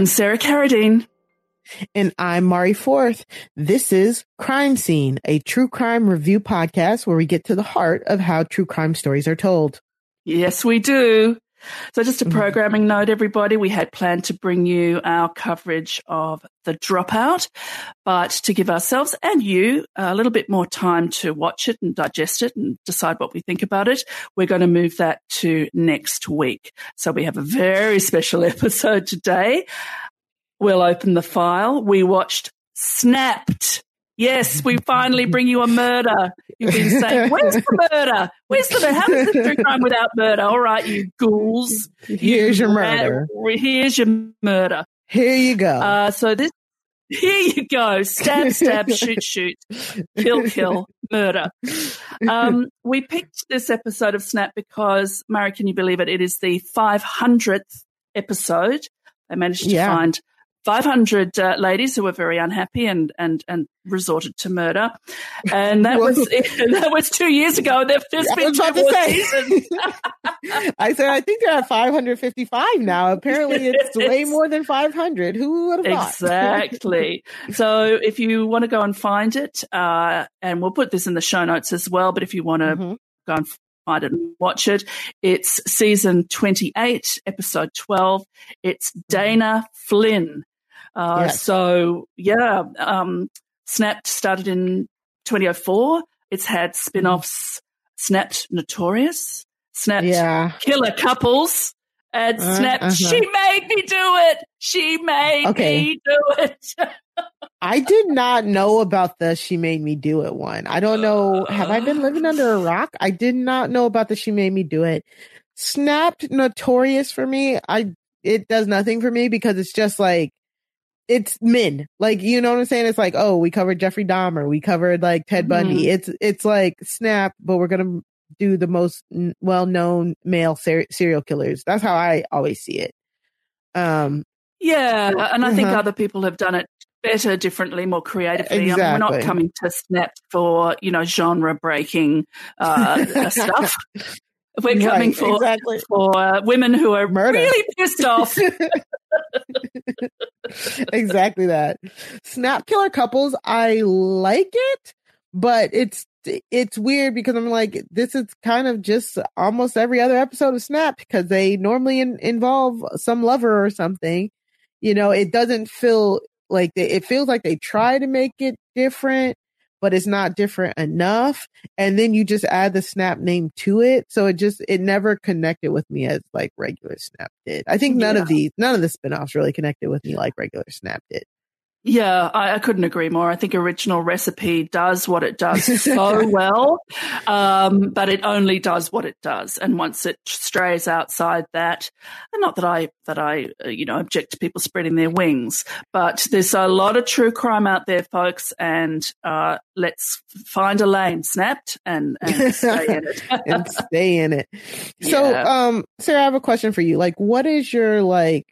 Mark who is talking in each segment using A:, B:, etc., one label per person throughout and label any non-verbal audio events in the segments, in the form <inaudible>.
A: I'm Sarah Carradine.
B: And I'm Mari Forth. This is Crime Seen, a true crime review podcast where we get to the heart of how true crime stories are told.
A: Yes, we do. So, just a mm-hmm. programming note, everybody. We had planned to bring you our coverage of The Dropout, but to give ourselves and you a little bit more time to watch it and digest it and decide what we think about it, we're going to move that to next week. So, we have a very <laughs> special episode today. We'll open the file. We watched Snapped. Yes, we finally bring you a murder. You've been saying, "Where's the murder? Where's the murder? How is this true crime without murder?" All right, you ghouls.
B: Here's you your murder.
A: Here's your murder.
B: Here you go.
A: Uh, so this. Here you go. Stab, stab, <laughs> shoot, shoot, kill, kill, murder. Um, we picked this episode of Snap because, Mari, can you believe it? It is the 500th episode. I managed to yeah. find 500 uh, ladies who were very unhappy and, and, and resorted to murder. And that was, <laughs> <laughs> that was two years ago. There, has been two more seasons. <laughs>
B: I said, I think they're at 555 now. Apparently it's way more than 500. Who would have thought?
A: Exactly. so if you want to go and find it, uh, and we'll put this in the show notes as well, but if you want to mm-hmm. go and find it and watch it. It's season 28, episode 12. It's Dana Flynn. Uh, yes. So yeah, um, Snapped started in 2004. It's had spin-offs Snapped Notorious, Snapped yeah. Killer Couples, and uh, Snapped uh-huh. She Made Me Do It. She made okay. me do it.
B: I did not know about the She Made Me Do It one. I don't know. Have I been living under a <gasps> rock? I did not know about the She Made Me Do It. Snapped Notorious for me. I it does nothing for me because it's just like it's men. Like, you know what I'm saying? It's like, oh, we covered Jeffrey Dahmer. We covered like Ted Bundy. Mm-hmm. It's, it's like snap, but we're going to do the most well known male ser- serial killers. That's how I always see it. Um,
A: yeah. And I think uh-huh. other people have done it better, differently, more creatively. Exactly. I mean, we're not coming to snap for, you know, genre breaking, uh, <laughs> stuff. We're coming right, for exactly. for uh, women who are Murder. really pissed off. <laughs> <laughs>
B: exactly that. Snap killer couples, I like it, but it's it's weird because I'm like, this is kind of just almost every other episode of Snap because they normally in, involve some lover or something. You know, it doesn't feel like they, it feels like they try to make it different, but it's not different enough. And then you just add the snap name to it. So it just, it never connected with me as like regular snap did. I think none yeah. of these, none of the spinoffs really connected with me like regular snap did.
A: Yeah, I, I, couldn't agree more. I think original recipe does what it does so <laughs> well, um, but it only does what it does. And once it strays outside that, and not that I that I uh, you know object to people spreading their wings, but there's a lot of true crime out there, folks, and uh, let's find a lane, snapped, and, and stay in it, <laughs>
B: and stay in it. So, yeah. um, Sarah, I have a question for you. Like, what is your like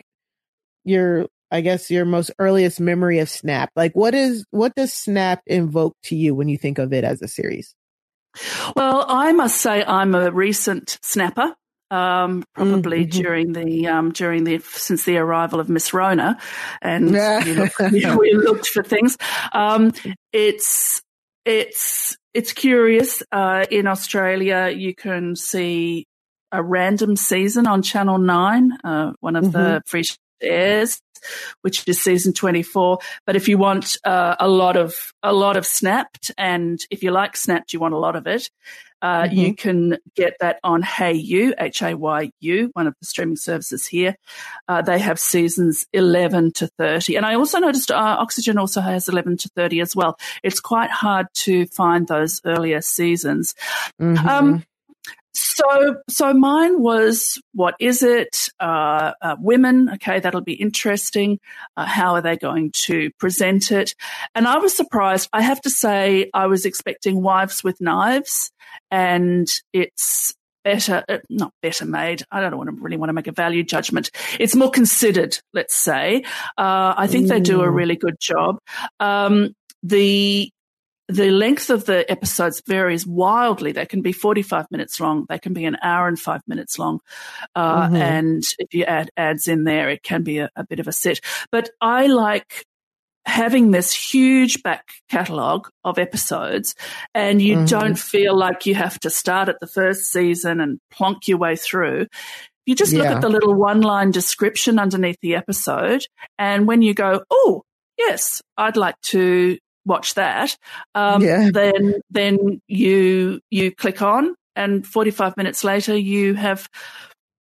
B: your I guess your most earliest memory of Snap. Like what is what does Snap invoke to you when you think of it as a series?
A: Well, I must say I'm a recent snapper. Um, probably mm-hmm. during the um, during the since the arrival of Miss Rona, and <laughs> <laughs> yeah. we, looked, we, looked, for things. Um, it's it's it's curious. Uh, in Australia, you can see a random season on Channel Nine, uh, one of mm-hmm. the free airs which is season 24. But if you want uh, a lot of a lot of Snapped, and if you like Snapped, you want a lot of it. Uh, mm-hmm. You can get that on Hayu, H A Y U, one of the streaming services here. Uh, they have seasons 11 to 30. And I also noticed uh, Oxygen also has 11 to 30 as well. It's quite hard to find those earlier seasons. Mm-hmm. Um, so, so mine was what is it? Uh, uh, women. Okay, that'll be interesting. Uh, how are they going to present it? And I was surprised. I have to say, I was expecting wives with knives, and it's better, uh, not better made. I don't want to really want to make a value judgment. It's more considered, let's say. Uh, I think they do a really good job. Um, the the length of the episodes varies wildly. They can be 45 minutes long. They can be an hour and five minutes long. Uh, mm-hmm. And if you add ads in there, it can be a, a bit of a set. But I like having this huge back catalogue of episodes and you mm-hmm. don't feel like you have to start at the first season and plonk your way through. You just yeah. look at the little one line description underneath the episode. And when you go, Oh, yes, I'd like to watch that. Um, yeah. Then, then you, you click on and 45 minutes later you have,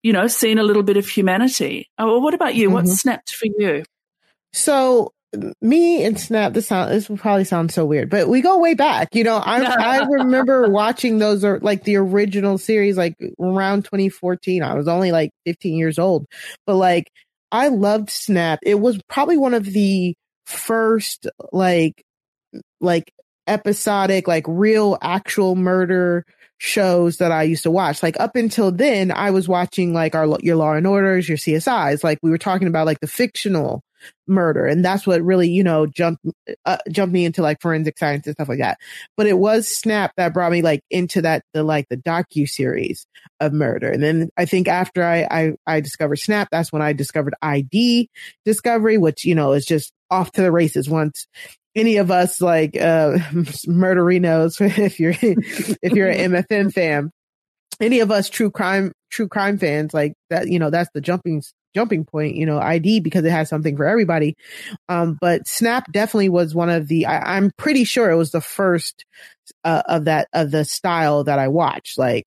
A: you know, seen a little bit of humanity. Oh, well, what about you? Mm-hmm. What snapped for you?
B: So me and Snap, this sound this will probably sound so weird, but we go way back. You know, I <laughs> I remember watching those or like the original series like around 2014. I was only like 15 years old, but like I loved Snap. It was probably one of the first like like episodic, like real actual murder shows that I used to watch. Like up until then, I was watching like our your Law and Orders, your CSIs. Like we were talking about like the fictional murder, and that's what really you know jumped uh, jumped me into like forensic science and stuff like that. But it was Snap that brought me like into that the like the docu series of murder, and then I think after I I, I discovered Snap, that's when I discovered ID Discovery, which you know is just off to the races once any of us like uh <laughs> murderinos <laughs> if you're if you're an MFM fan any of us true crime true crime fans like that you know that's the jumping jumping point you know id because it has something for everybody. Um but snap definitely was one of the I, am pretty sure it was the first uh, of that of the style that i watched. Like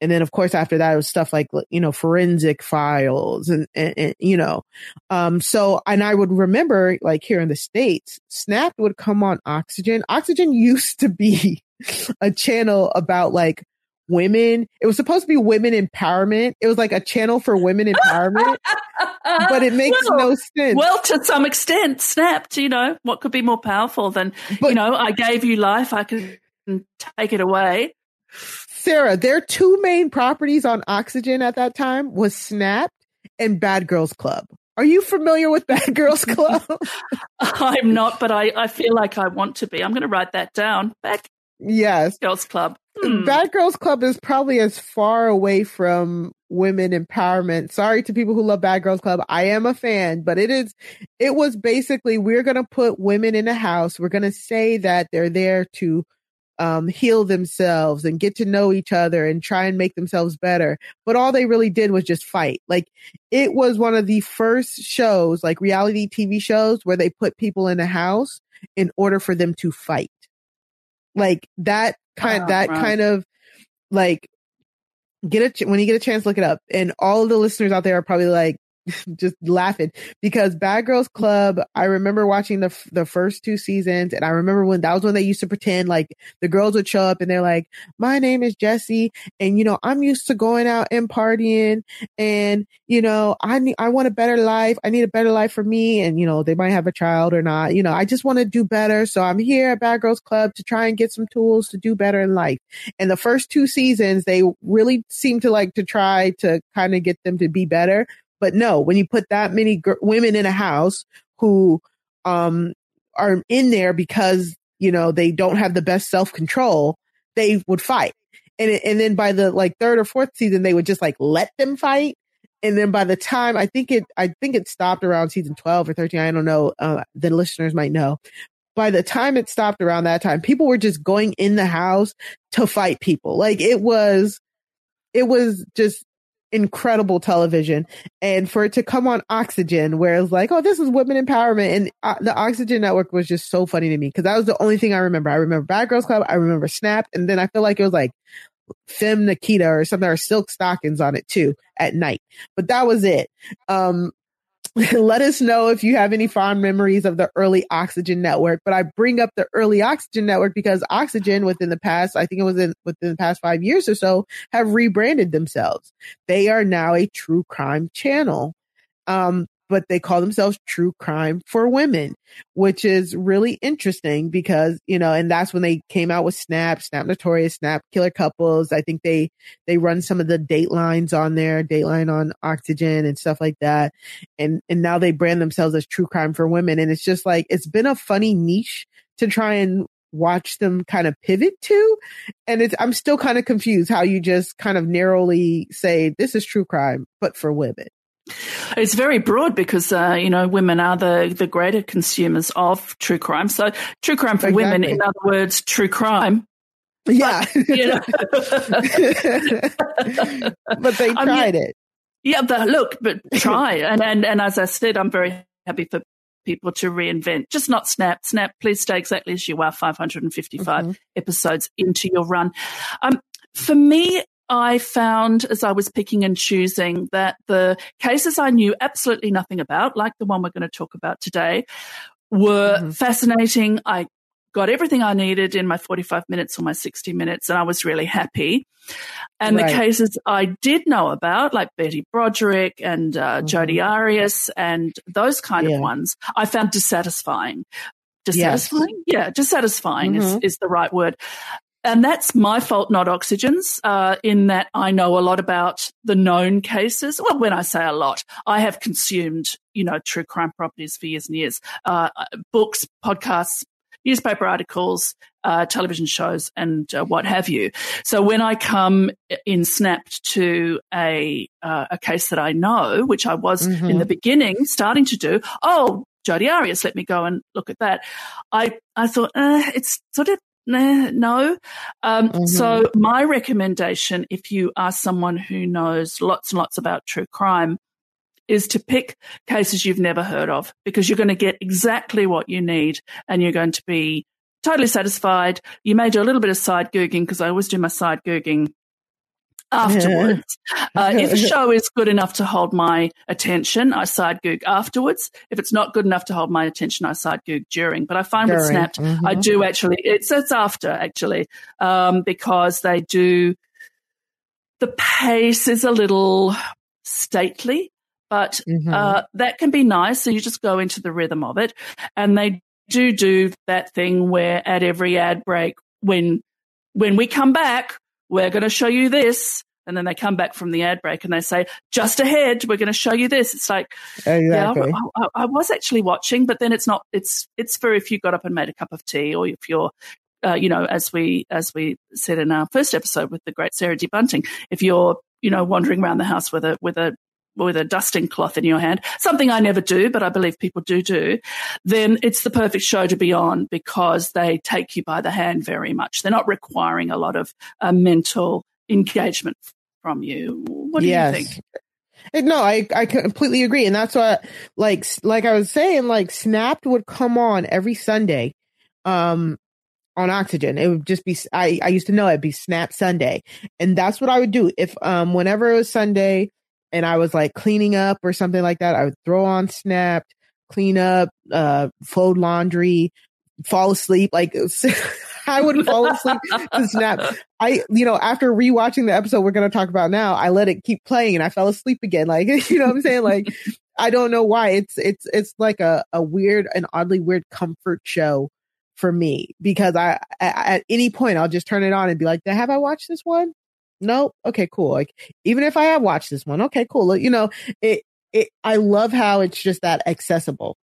B: and then of course after that it was stuff like you know forensic files and, and, and, you know um so and i would remember like here in the states snap would come on oxygen. Oxygen <laughs> used to be a channel about like women. It was supposed to be women empowerment. It was like a channel for women empowerment but it makes <laughs> well, no sense.
A: well to some extent snapped you know what could be more powerful than but, you know i gave you life i can take it away
B: Sarah, their two main properties on Oxygen at that time was Snapped and Bad Girls Club. Are you familiar with Bad Girls <laughs> Club?
A: I'm not, but I, I feel like I want to be. I'm going to write that down. Bad
B: yes.
A: Girls Club. Hmm.
B: Bad Girls Club is probably as far away from women empowerment. Sorry to people who love Bad Girls Club. I am a fan, but it is, it was basically, we're going to put women in a house. We're going to say that they're there to um, heal themselves and get to know each other and try and make themselves better. But all they really did was just fight. Like it was one of the first shows, like reality TV shows, where they put people in a house in order for them to fight. Like that kind, oh, that right. kind of like get a when you get a chance, look it up. And all the listeners out there are probably like, <laughs> just laughing because Bad Girls Club, I remember watching the the first two seasons and I remember when that was when they used to pretend like the girls would show up and they're like, "My name is Jesse and you know, I'm used to going out and partying and you know, I need I want a better life. I need a better life for me and you know, they might have a child or not. You know, I just want to do better. So I'm here at Bad Girls Club to try and get some tools to do better in life." And the first two seasons, they really seem to like to try to kind of get them to be better but no, when you put that many g- women in a house who um, are in there because you know they don't have the best self control, they would fight. And it, and then by the like third or fourth season, they would just like let them fight. And then by the time I think it, I think it stopped around season twelve or thirteen. I don't know. Uh, the listeners might know. By the time it stopped around that time, people were just going in the house to fight people. Like it was, it was just incredible television and for it to come on oxygen where it's like oh this is women empowerment. And uh, the oxygen network was just so funny to me because that was the only thing i remember. I remember bad girls club. I remember snap. And then i feel like it was like Femme Nikita or something or silk stockings on it too at night. But that was it. Um <laughs> let us know if you have any fond memories of the early Oxygen network. But I bring up the early Oxygen network because Oxygen within the past, I think it was in within the past five years or so, have rebranded themselves. They are now a true crime channel. Um, but they call themselves true crime for women, which is really interesting because, you know, and that's when they came out with Snap, Snap Notorious, Snap Killer Couples. I think they, they run some of the datelines on there, Dateline on Oxygen and stuff like that. And, and now they brand themselves as true crime for women. And it's just like, it's been a funny niche to try and watch them kind of pivot to. And it's, I'm still kind of confused how you just kind of narrowly say this is true crime, but for women.
A: It's very broad because uh, you know women are the the greater consumers of true crime. So true crime for exactly. women, in other words, true crime.
B: Yeah, but, <laughs> you know. <laughs> but they tried I mean, it.
A: Yeah, but look, but try <laughs> and and and as I said, I'm very happy for people to reinvent. Just not Snap. Snap, please stay exactly as you are. 555 mm-hmm. episodes into your run. Um, for me, I found as I was picking and choosing that the cases I knew absolutely nothing about, like the one we're going to talk about today, were mm-hmm. fascinating. I got everything I needed in my 45 minutes or my 60 minutes, and I was really happy. And right. the cases I did know about, like Betty Broderick and uh, mm-hmm. Jodi Arias and those kind yeah. of ones, I found dissatisfying. Dissatisfying? Yes. Yeah, dissatisfying mm-hmm. is, is the right word. And that's my fault, not Oxygen's, uh, in that I know a lot about the known cases. Well, when I say a lot, I have consumed, you know, true crime properties for years and years, uh, books, podcasts, newspaper articles, uh, television shows, and uh, what have you. So when I come in snapped to a uh, a case that I know, which I was mm-hmm. in the beginning starting to do, oh, Jodi Arias, let me go and look at that. I I thought uh, it's sort of Nah, no. Um, mm-hmm. So my recommendation, if you are someone who knows lots and lots about true crime, is to pick cases you've never heard of because you're going to get exactly what you need and you're going to be totally satisfied. You may do a little bit of side googing because I always do my side googing afterwards. <laughs> uh, if a show is good enough to hold my attention, I side goog afterwards. If it's not good enough to hold my attention, I side goog during. But I find during. with Snapped, mm-hmm. I do actually, it's, it's after actually, um, because they do, the pace is a little stately, but mm-hmm. uh, that can be nice. So you just go into the rhythm of it. And they do do that thing where at every ad break, when when we come back, we're going to show you this. And then they come back from the ad break and they say, just ahead, we're going to show you this. It's like, exactly. yeah, I, I, I, was actually watching, but then it's not, it's, it's for if you got up and made a cup of tea or if you're, uh, you know, as we, as we said in our first episode with the great Sarah D. Bunting, if you're, you know, wandering around the house with a, with a with a dusting cloth in your hand, something I never do, but I believe people do do, then it's the perfect show to be on because they take you by the hand very much. They're not requiring a lot of uh, mental engagement from you. What do yes. you think?
B: No, I, I completely agree. And that's what, like, like I was saying, like Snapped would come on every Sunday, um, on oxygen. It would just be, I, I used to know it'd be Snap Sunday. And that's what I would do. If, um, whenever it was Sunday, and I was like cleaning up or something like that, I would throw on Snapped, clean up, uh, fold laundry, fall asleep. Like <laughs> I would fall asleep to Snap. I, you know, after rewatching the episode we're going to talk about now, I let it keep playing and I fell asleep again. Like, <laughs> you know what I'm saying? Like, I don't know why it's, it's, it's like a, a weird, an oddly weird comfort show for me because I, at any point I'll just turn it on and be like, have I watched this one? Nope. Okay, cool. Like even if I have watched this one, okay, cool. You know, it it I love how it's just that accessible.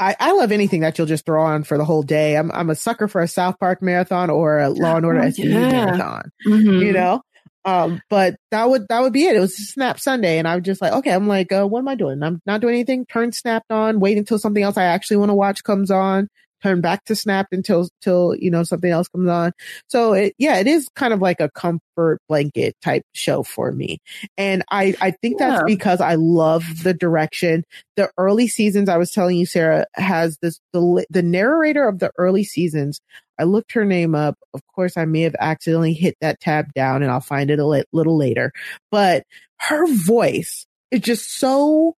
B: I, I love anything that you'll just throw on for the whole day. I'm I'm a sucker for a South Park marathon or a Law and Order oh, SVU yeah. marathon. Mm-hmm. You know, um, but that would that would be it. It was Snap Sunday, and I was just like, okay, I'm like, uh, what am I doing? I'm not doing anything. Turn Snapped on. Wait until something else I actually want to watch comes on turn back to Snapped until till you know something else comes on. So it, yeah, it is kind of like a comfort blanket type show for me, and I I think that's yeah. because I love the direction. The early seasons, I was telling you, Sarah has this the the narrator of the early seasons. I looked her name up. Of course, I may have accidentally hit that tab down, and I'll find it a little later. But her voice is just so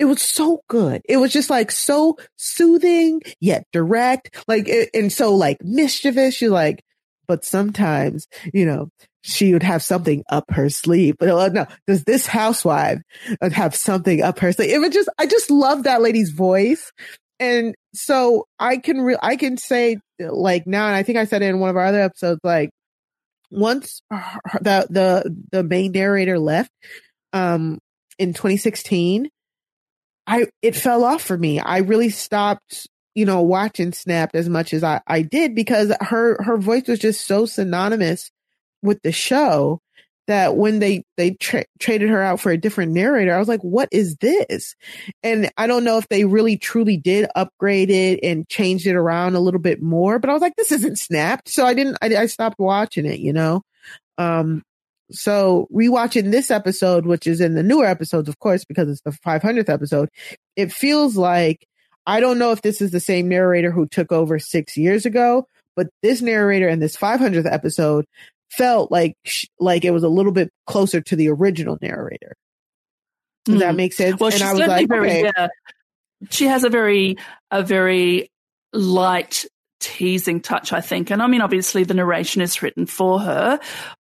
B: it was so good. It was just like so soothing yet direct, like and so like mischievous. You're like, but sometimes you know she would have something up her sleeve. But uh, no, does this housewife have something up her sleeve? It was just I just love that lady's voice, and so I can re- I can say like now, and I think I said it in one of our other episodes, like once the the the main narrator left, um, in 2016 I it fell off for me. I really stopped you know, watching Snapped as much as I, I did because her, her voice was just so synonymous with the show that when they, they tra- traded her out for a different narrator, I was like, what is this? And I don't know if they really truly did upgrade it and changed it around a little bit more, but I was like, this isn't Snapped. So I didn't, I, I stopped watching it, you know? Um, so rewatching this episode, which is in the newer episodes, of course, because it's the 500th episode, it feels like I don't know if this is the same narrator who took over six years ago, but this narrator in this 500th episode felt like like it was a little bit closer to the original narrator. Does mm. that hmm. make sense?
A: Well, and I was like, very, okay. yeah. She has a very a very light teasing touch, I think. And I mean, obviously the narration is written for her,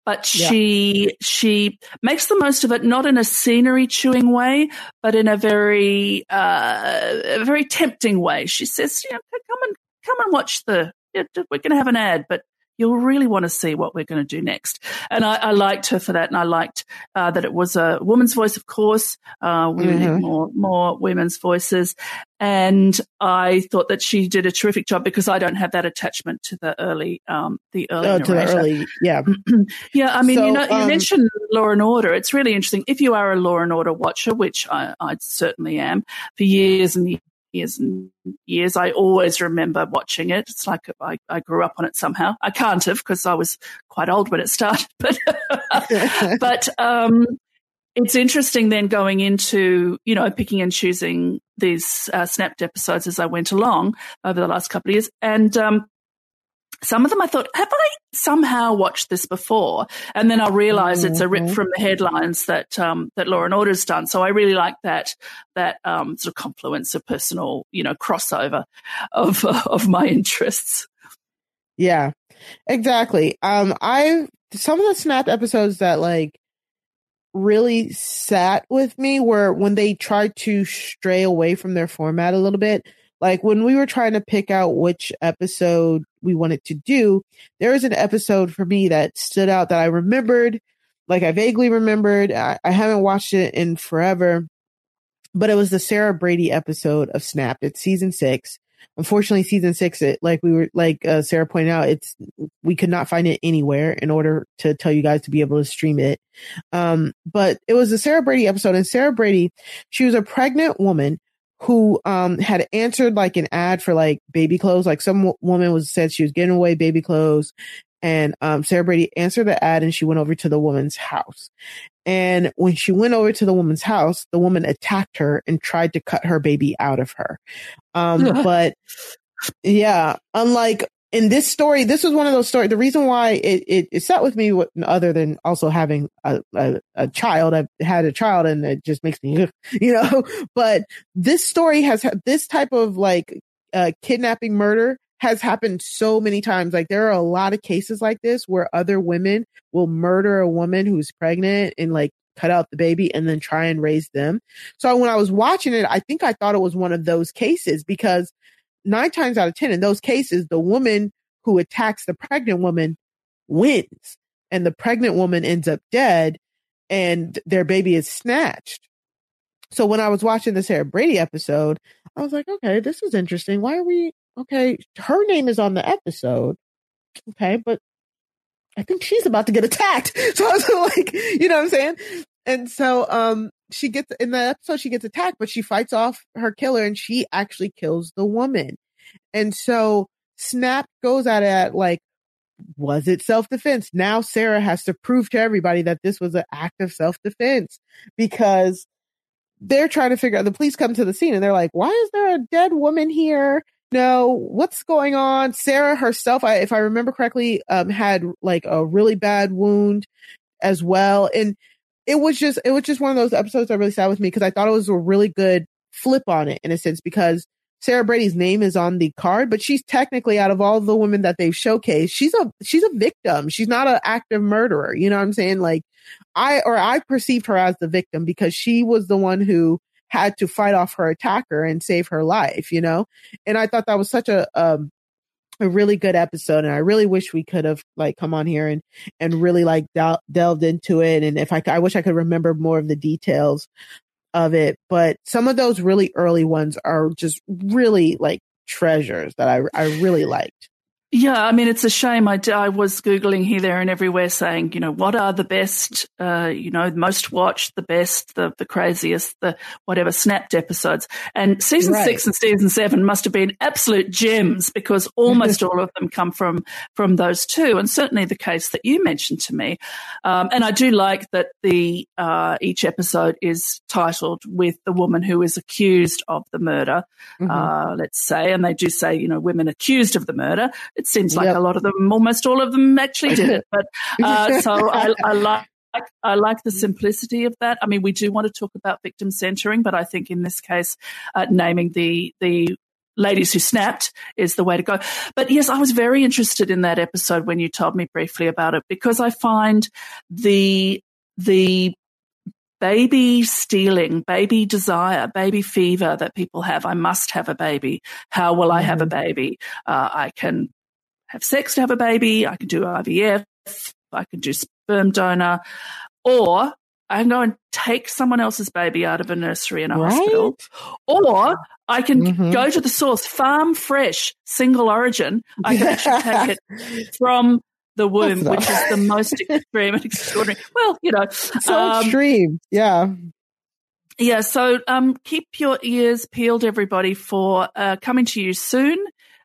A: but she, yeah. she makes the most of it, not in a scenery chewing way, but in a very, uh, a very tempting way. She says, yeah, come and, come and watch the, we're going to have an ad, but you'll really want to see what we're going to do next. And I, I liked her for that, and I liked uh, that it was a woman's voice, of course. Uh, we mm-hmm. need more more women's voices, and I thought that she did a terrific job because I don't have that attachment to the early um, the early oh, to the early
B: yeah <clears throat>
A: yeah. I mean, so, you know, um, you mentioned Law and Order. It's really interesting if you are a Law and Order watcher, which I, I certainly am for years and years and years. I always remember watching it. It's like I, I grew up on it somehow. I can't have because I was quite old when it started, <laughs> but, <laughs> but, um, it's interesting then going into, you know, picking and choosing these uh, snapped episodes as I went along over the last couple of years. And, um, some of them I thought, have I somehow watched this before? And then I realized mm-hmm. it's a rip mm-hmm. from the headlines that um, that Law and Order's done. So I really like that that um, sort of confluence of personal, you know, crossover of uh, <laughs> of my interests.
B: Yeah, exactly. Um, I some of the Snap episodes that like really sat with me were when they tried to stray away from their format a little bit. Like when we were trying to pick out which episode we wanted to do, there was an episode for me that stood out that I remembered, like I vaguely remembered. I, I haven't watched it in forever, but it was the Sarah Brady episode of Snap. It's season six. Unfortunately, season six, it like we were like uh, Sarah pointed out, it's we could not find it anywhere in order to tell you guys to be able to stream it. Um, but it was the Sarah Brady episode, and Sarah Brady, she was a pregnant woman who um had answered like an ad for like baby clothes. Like some w- woman was said she was giving away baby clothes, and um Sarah Brady answered the ad and she went over to the woman's house. And when she went over to the woman's house, the woman attacked her and tried to cut her baby out of her. Um, <laughs> but yeah, unlike in this story, this was one of those stories. The reason why it, it, it sat with me, other than also having a, a, a, child, I've had a child and it just makes me, <laughs> you know, but this story has had this type of like, uh, kidnapping murder has happened so many times. Like there are a lot of cases like this where other women will murder a woman who's pregnant and like cut out the baby and then try and raise them. So when I was watching it, I think I thought it was one of those cases because nine times out of 10 in those cases, the woman who attacks the pregnant woman wins and the pregnant woman ends up dead and their baby is snatched. So when I was watching the Sarah Brady episode, I was like, okay, this is interesting. Why are we, okay, her name is on the episode. Okay, but I think she's about to get attacked. <laughs> So I was like, you know what I'm saying? And so, um, she gets in the episode, she gets attacked, but she fights off her killer and she actually kills the woman. And so Snap goes at it like, was it self defense? Now Sarah has to prove to everybody that this was an act of self defense because they're trying to figure out the police come to the scene and they're like, why is there a dead woman here? No, what's going on? Sarah herself, I, if I remember correctly, um, had like a really bad wound as well. And it was just it was just one of those episodes that really sat with me because I thought it was a really good flip on it in a sense because Sarah Brady's name is on the card, but she's technically out of all the women that they've showcased, she's a she's a victim. She's not an active murderer. You know what I'm saying? Like I or I perceived her as the victim because she was the one who had to fight off her attacker and save her life, you know? And I thought that was such a um a really good episode and I really wish we could have like come on here and and really like del- delved into it and if I I wish I could remember more of the details of it but some of those really early ones are just really like treasures that I I really liked.
A: Yeah, I mean, it's a shame. I, I was Googling here, there, and everywhere saying, you know, what are the best, uh, you know, most watched, the best, the, the craziest, the whatever snapped episodes. And season right. six and season seven must have been absolute gems because almost <laughs> all of them come from, from those two. And certainly the case that you mentioned to me. Um, and I do like that the, uh, each episode is titled with the woman who is accused of the murder, mm-hmm. uh, let's say. And they do say, you know, women accused of the murder it seems like yep. a lot of them, almost all of them, actually did it. <laughs> But uh, so I, I like. I like the simplicity of that. I mean, we do want to talk about victim centering, but I think in this case, uh, naming the the ladies who snapped is the way to go. But yes, I was very interested in that episode when you told me briefly about it because I find the the baby stealing, baby desire, baby fever that people have. I must have a baby. How will I have a mm-hmm. baby? Uh, I can have sex to have a baby. I can do IVF. I can do sperm donor, or I can go and take someone else's baby out of a nursery in a right? hospital, or I can mm-hmm. go to the source, farm fresh, single origin. I can actually <laughs> take it from the womb, which is the most extreme and extraordinary. Well, you know,
B: so um, extreme, yeah.
A: Yeah, so um, keep your ears peeled, everybody, for uh, coming to you soon.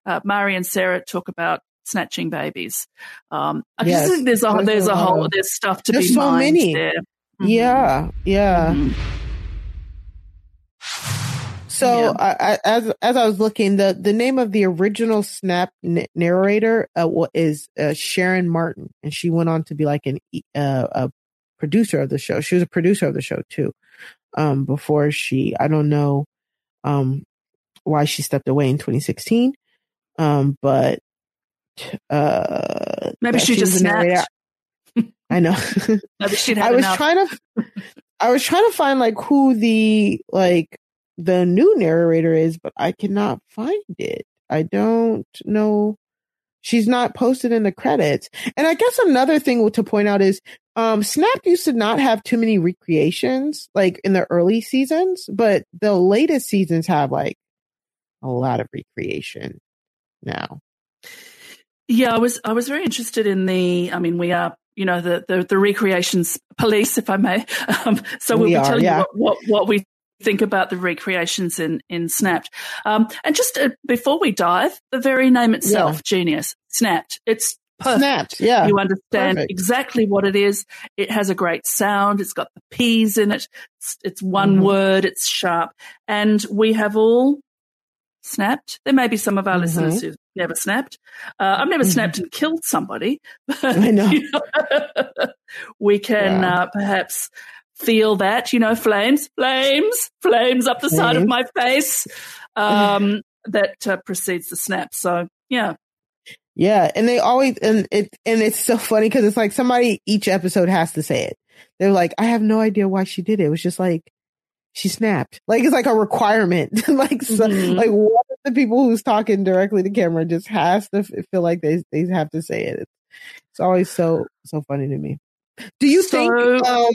A: Uh, Mari and Sarah talk about snatching babies. Um, I yes. think there's a there's a whole there's stuff to
B: there's
A: be
B: so many.
A: there.
B: Mm-hmm. Yeah, yeah. Mm-hmm. So, yeah. I, I, as as I was looking, the the name of the original Snap n- narrator uh, is uh, Sharon Martin, and she went on to be like an uh, a producer of the show. She was a producer of the show too. Um, before she, I don't know, um, why she stepped away in 2016. Um, but uh,
A: maybe she just snapped.
B: I know. <laughs>
A: maybe she <laughs>
B: I was
A: enough.
B: trying to, I was trying to find like who the like the new narrator is, but I cannot find it. I don't know. She's not posted in the credits. And I guess another thing to point out is, um, Snap used to not have too many recreations, like in the early seasons, but the latest seasons have like a lot of recreation now.
A: Yeah, I was I was very interested in the. I mean, we are you know the the, the recreations police, if I may. <laughs> Um, so we'll we be are, telling yeah. you what, what, what we think about the recreations in in Snapped. Um, and just uh, before we dive, the very name itself, yeah. genius, Snapped. It's perfect.
B: Snapped, yeah.
A: You understand perfect. exactly what it is. It has a great sound. It's got the P's in it. It's, it's one mm-hmm. word. It's sharp, and we have all snapped. There may be some of our mm-hmm. listeners who've never snapped. Uh, I've never mm-hmm. snapped and killed somebody. <laughs>
B: But, I know. You know <laughs>
A: we can yeah. uh, perhaps feel that, you know, flames, flames, flames up the flames. side of my face um, <sighs> that uh, precedes the snap. So, yeah.
B: Yeah, and they always and it and it's so funny because it's like somebody each episode has to say it. They're like, I have no idea why she did it. It was just like she snapped. Like it's like a requirement. <laughs> like so, mm-hmm. like of the people who's talking directly to camera just has to feel like they they have to say it. It's always so so funny to me. Do you so, think? Um,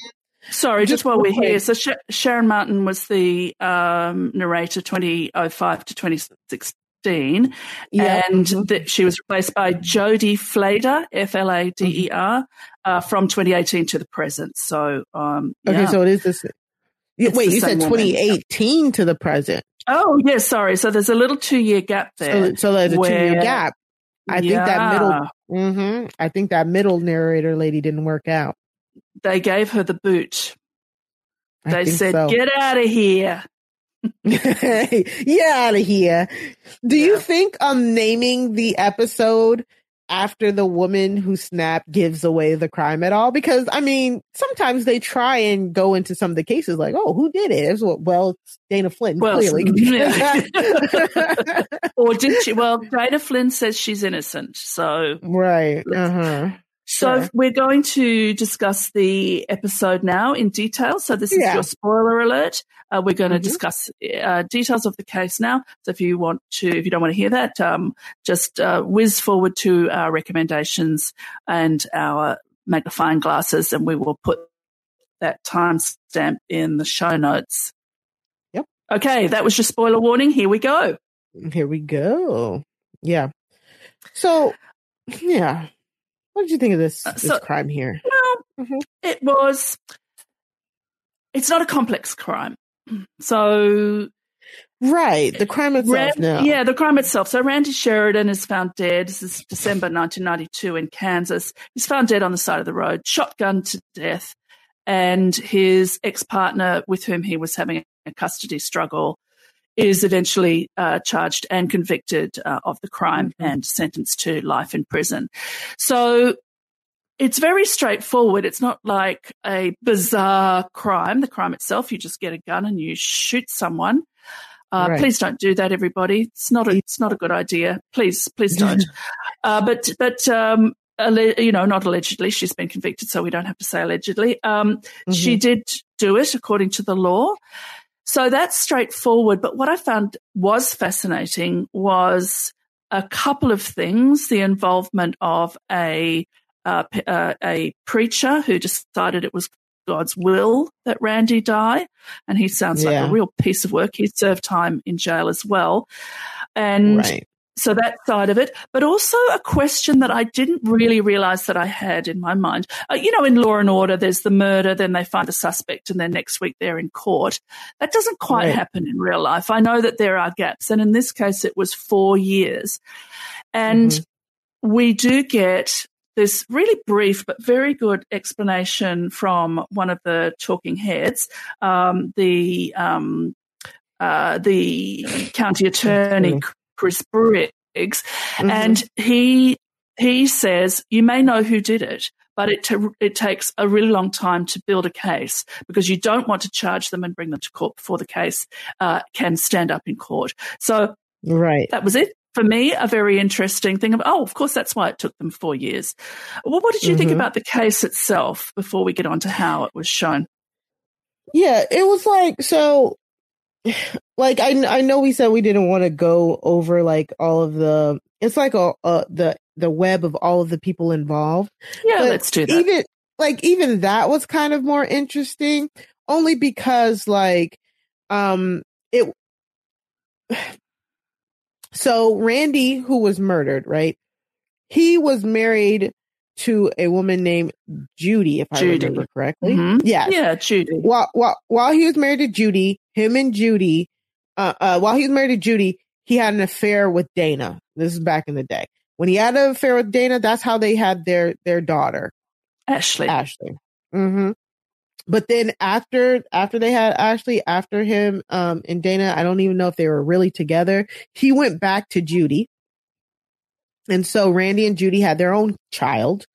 A: sorry, just, just while we're here, so Sh- Sharon Martin was the um, narrator, twenty oh five to twenty sixteen, yeah. and mm-hmm. that she was replaced by Jodie Flader, F L A D E R, mm-hmm. uh, from twenty eighteen to the present. So, um,
B: yeah. okay, so it is this Wait, you said 2018 woman. to the present.
A: Oh, yes, yeah, sorry. So there's a little two year gap there.
B: So, so there's a two year gap. I yeah. think that middle, mm-hmm, I think that middle narrator lady didn't work out.
A: They gave her the boot. They said, so. get out of here.
B: yeah, out of here. Do yeah. you think um naming the episode after the woman who snapped gives away the crime at all? Because i mean sometimes they try and go into some of the cases like oh who did it? It's, well dana flynn well, clearly. <laughs> yeah. <laughs>
A: or did she well dana flynn says she's innocent so
B: right uh-huh
A: so sure. we're going to discuss the episode now in detail. So this is yeah. your spoiler alert. Uh, we're going to mm-hmm. discuss uh, details of the case now. So if you want to, if you don't want to hear that, um, just uh, whiz forward to our recommendations and our magnifying glasses, and we will put that timestamp in the show notes.
B: Yep.
A: Okay, that was your spoiler warning. Here we go.
B: Here we go. Yeah. So, yeah. What did you think of this, uh, so, this crime here?
A: Well, mm-hmm. it was. It's not a complex crime. So
B: Right, the crime itself. Rand, no.
A: Yeah, the crime itself. So Randy Sheridan is found dead. This is December 1992 in Kansas. He's found dead on the side of the road, shotgun to death, and his ex-partner, with whom he was having a custody struggle, is eventually uh, charged and convicted uh, of the crime mm-hmm. and sentenced to life in prison. So it's very straightforward. It's not like a bizarre crime. The crime itself, you just get a gun and you shoot someone. Uh, right. Please don't do that, everybody. It's not a, it's not a good idea. Please, please <laughs> don't. uh, but, but, um, you know, not allegedly, she's been convicted, so we don't have to say allegedly. Um, mm-hmm. She did do it according to the law. So that's straightforward. But what I found was fascinating was a couple of things the involvement of a, uh, uh, a preacher who decided it was God's will that Randy die. And he sounds yeah. like a real piece of work. He served time in jail as well. And right. So that side of it, but also a question that I didn't really realize that I had in my mind. Uh, you know, in Law and Order, there's the murder, then they find the suspect, and then next week they're in court. That doesn't quite right. happen in real life. I know that there are gaps. And in this case, it was four years. And mm-hmm. we do get this really brief but very good explanation from one of the talking heads, um, the um, uh, the county attorney Chris Briggs, mm-hmm. and he he says you may know who did it, but it t- it takes a really long time to build a case because you don't want to charge them and bring them to court before the case uh, can stand up in court. So
B: right,
A: that was it for me, a very interesting thing. Of, oh, of course, that's why it took them four years. Well, what did you mm-hmm. think about the case itself before we get on to how it was shown?
B: Yeah, it was like, so, <laughs> like, I, I know we said we didn't want to go over like all of the, it's like a, the, the web of all of the people involved.
A: Yeah, let's do that.
B: Even, like, even that was kind of more interesting only because like, um, it, <sighs> so Randy, who was murdered, right? He was married to a woman named Judy, if Judy. I remember correctly. Mm-hmm.
A: Yeah, yeah, Judy.
B: While, while while he was married to Judy, him and Judy, uh, uh, while he was married to Judy, he had an affair with Dana. This is back in the day when he had an affair with Dana. That's how they had their their daughter,
A: Ashley.
B: Ashley. Mm-hmm. But then after after they had Ashley, after him um, and Dana, I don't even know if they were really together. He went back to Judy. And so Randy and Judy had their own child.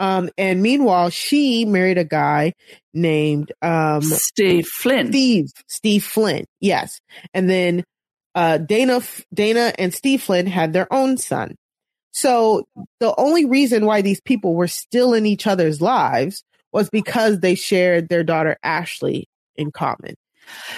B: Um, and meanwhile, she married a guy named um,
A: Steve Flynn.
B: Steve Steve Flynn, yes. And then uh, Dana Dana and Steve Flynn had their own son. So the only reason why these people were still in each other's lives was because they shared their daughter Ashley in common.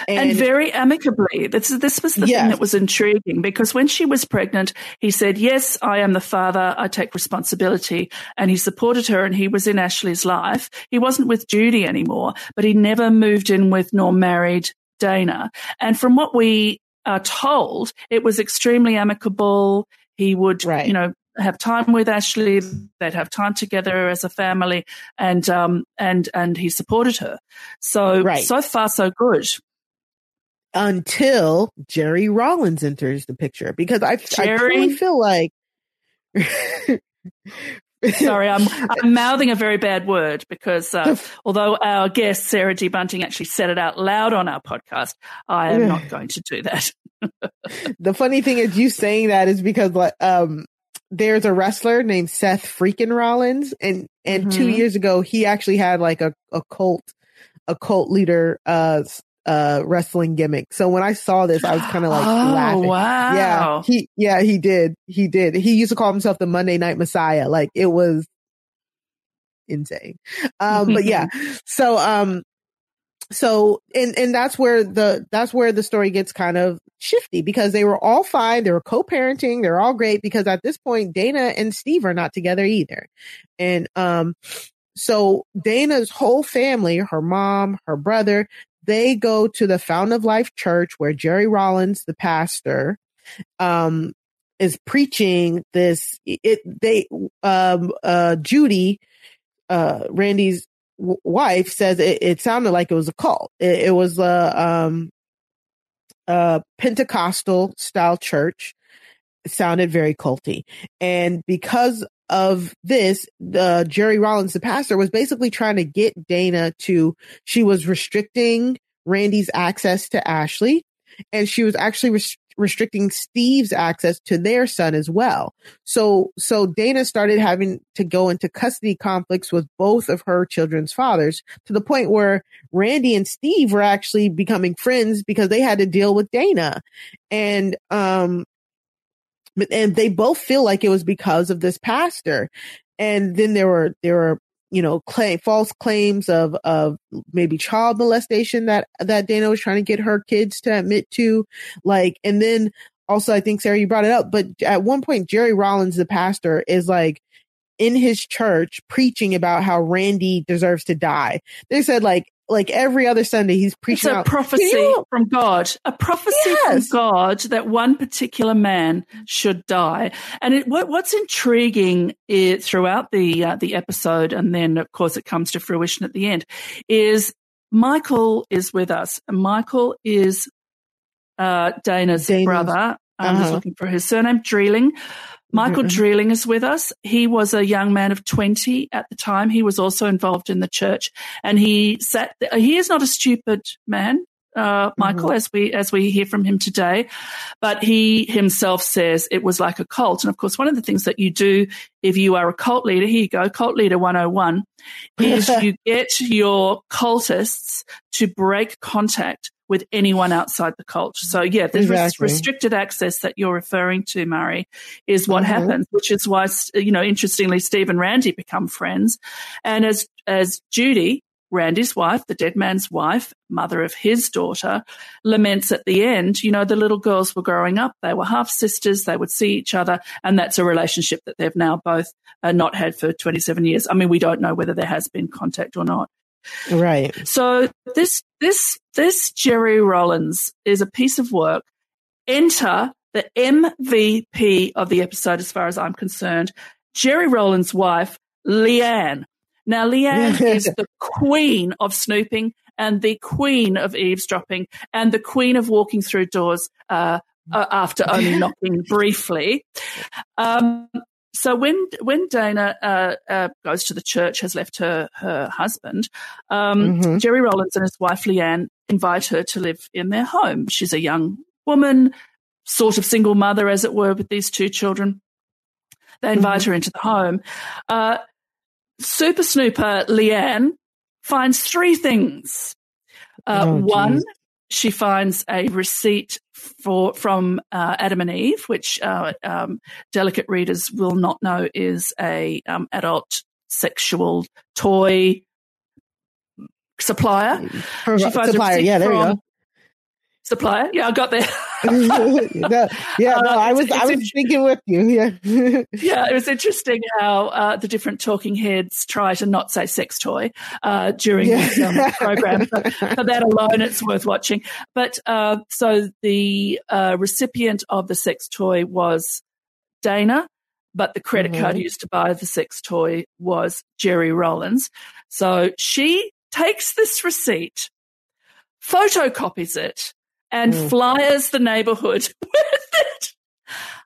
A: And, and, very amicably. This, this was the yes. thing that was intriguing because when she was pregnant, he said, Yes, I am the father. I take responsibility. And he supported her and he was in Ashley's life. He wasn't with Judy anymore, but he never moved in with nor married Dana. And from what we are told, it was extremely amicable. He would, right. you know, have time with Ashley. They'd have time together as a family, and um, and and he supported her. So right. so far so good.
B: Until Jerry Rollins enters the picture, because I Jerry, I feel like.
A: Sorry, I'm, <laughs> I'm mouthing a very bad word because uh, although our guest Sarah D. Bunting actually said it out loud on our podcast, I am not <sighs> going to do that. <laughs>
B: the funny thing is, you saying that is because like um, there's a wrestler named Seth freaking Rollins, and and mm-hmm. two years ago he actually had like a, a cult a cult leader uh uh wrestling gimmick. So when I saw this, I was kind of like <gasps> oh, laughing.
A: Wow.
B: Yeah, he yeah he did he did. He used to call himself the Monday Night Messiah. Like it was insane. Um, but yeah, <laughs> so um, so and and that's where the that's where the story gets kind of shifty because they were all fine they were co-parenting they're all great because at this point dana and steve are not together either and um so dana's whole family her mom her brother they go to the fountain of life church where jerry rollins the pastor um, is preaching this. It they um uh Judy, uh Randy's wife says it, it sounded like it was a cult. It, it was a um a Pentecostal style church. It sounded very culty, and because of this, the Jerry Rollins, the pastor, was basically trying to get Dana to. She was restricting Randy's access to Ashley, and she was actually res- restricting Steve's access to their son as well. So, so Dana started having to go into custody conflicts with both of her children's fathers to the point where Randy and Steve were actually becoming friends because they had to deal with Dana. And, um, and they both feel like it was because of this pastor. And then there were, there were you know, claim false claims of of maybe child molestation that that Dana was trying to get her kids to admit to, like, and then also I think Sarah you brought it up, but at one point Jerry Rollins, the pastor, is like in his church preaching about how Randy deserves to die. They said like like every other Sunday, he's preaching.
A: It's a
B: out,
A: prophecy
B: you,
A: from God, a prophecy yes. from God that one particular man should die. And it, what, what's intriguing is, throughout the uh, the episode, and then of course it comes to fruition at the end, is Michael is with us. Michael is uh, Dana's, Dana's, brother. I'm uh-huh. just looking for his surname, Dreeling. Michael mm-hmm. Dreeling is with us. He was a young man of 20 at the time. He was also involved in the church and he sat, he is not a stupid man. Uh, Michael, mm-hmm. as we as we hear from him today, but he himself says it was like a cult. And of course, one of the things that you do if you are a cult leader, here you go, cult leader 101, is <laughs> you get your cultists to break contact with anyone outside the cult. So yeah, the exactly. restricted access that you're referring to, Mari, is what mm-hmm. happens, which is why, you know, interestingly, Steve and Randy become friends. And as, as Judy, Randy's wife, the dead man's wife, mother of his daughter, laments at the end, you know, the little girls were growing up. They were half sisters. They would see each other. And that's a relationship that they've now both uh, not had for 27 years. I mean, we don't know whether there has been contact or not.
B: Right.
A: So this, this, this Jerry Rollins is a piece of work. Enter the MVP of the episode, as far as I'm concerned, Jerry Rollins' wife, Leanne. Now, Leanne <laughs> is the queen of snooping and the queen of eavesdropping and the queen of walking through doors uh, uh, after only knocking briefly. Um, so when when Dana uh, uh, goes to the church, has left her her husband, um, mm-hmm. Jerry Rollins and his wife Leanne invite her to live in their home. She's a young woman, sort of single mother, as it were, with these two children. They invite mm-hmm. her into the home. Uh, Super Snooper Leanne finds three things. Uh, oh, one, she finds a receipt for from uh, Adam and Eve, which uh, um, delicate readers will not know is a um, adult sexual toy supplier.
B: She finds supplier, yeah, there from, you go
A: supplier. Yeah, I got there. <laughs>
B: no, yeah, no, uh, I was I was thinking with you. Yeah, <laughs>
A: yeah, it was interesting how uh, the different talking heads try to not say sex toy uh, during yeah. this um, <laughs> program. But for that alone, it's worth watching. But uh, so the uh, recipient of the sex toy was Dana. But the credit mm-hmm. card used to buy the sex toy was Jerry Rollins. So she takes this receipt, photocopies it, and mm. flyers the neighborhood <laughs> with it.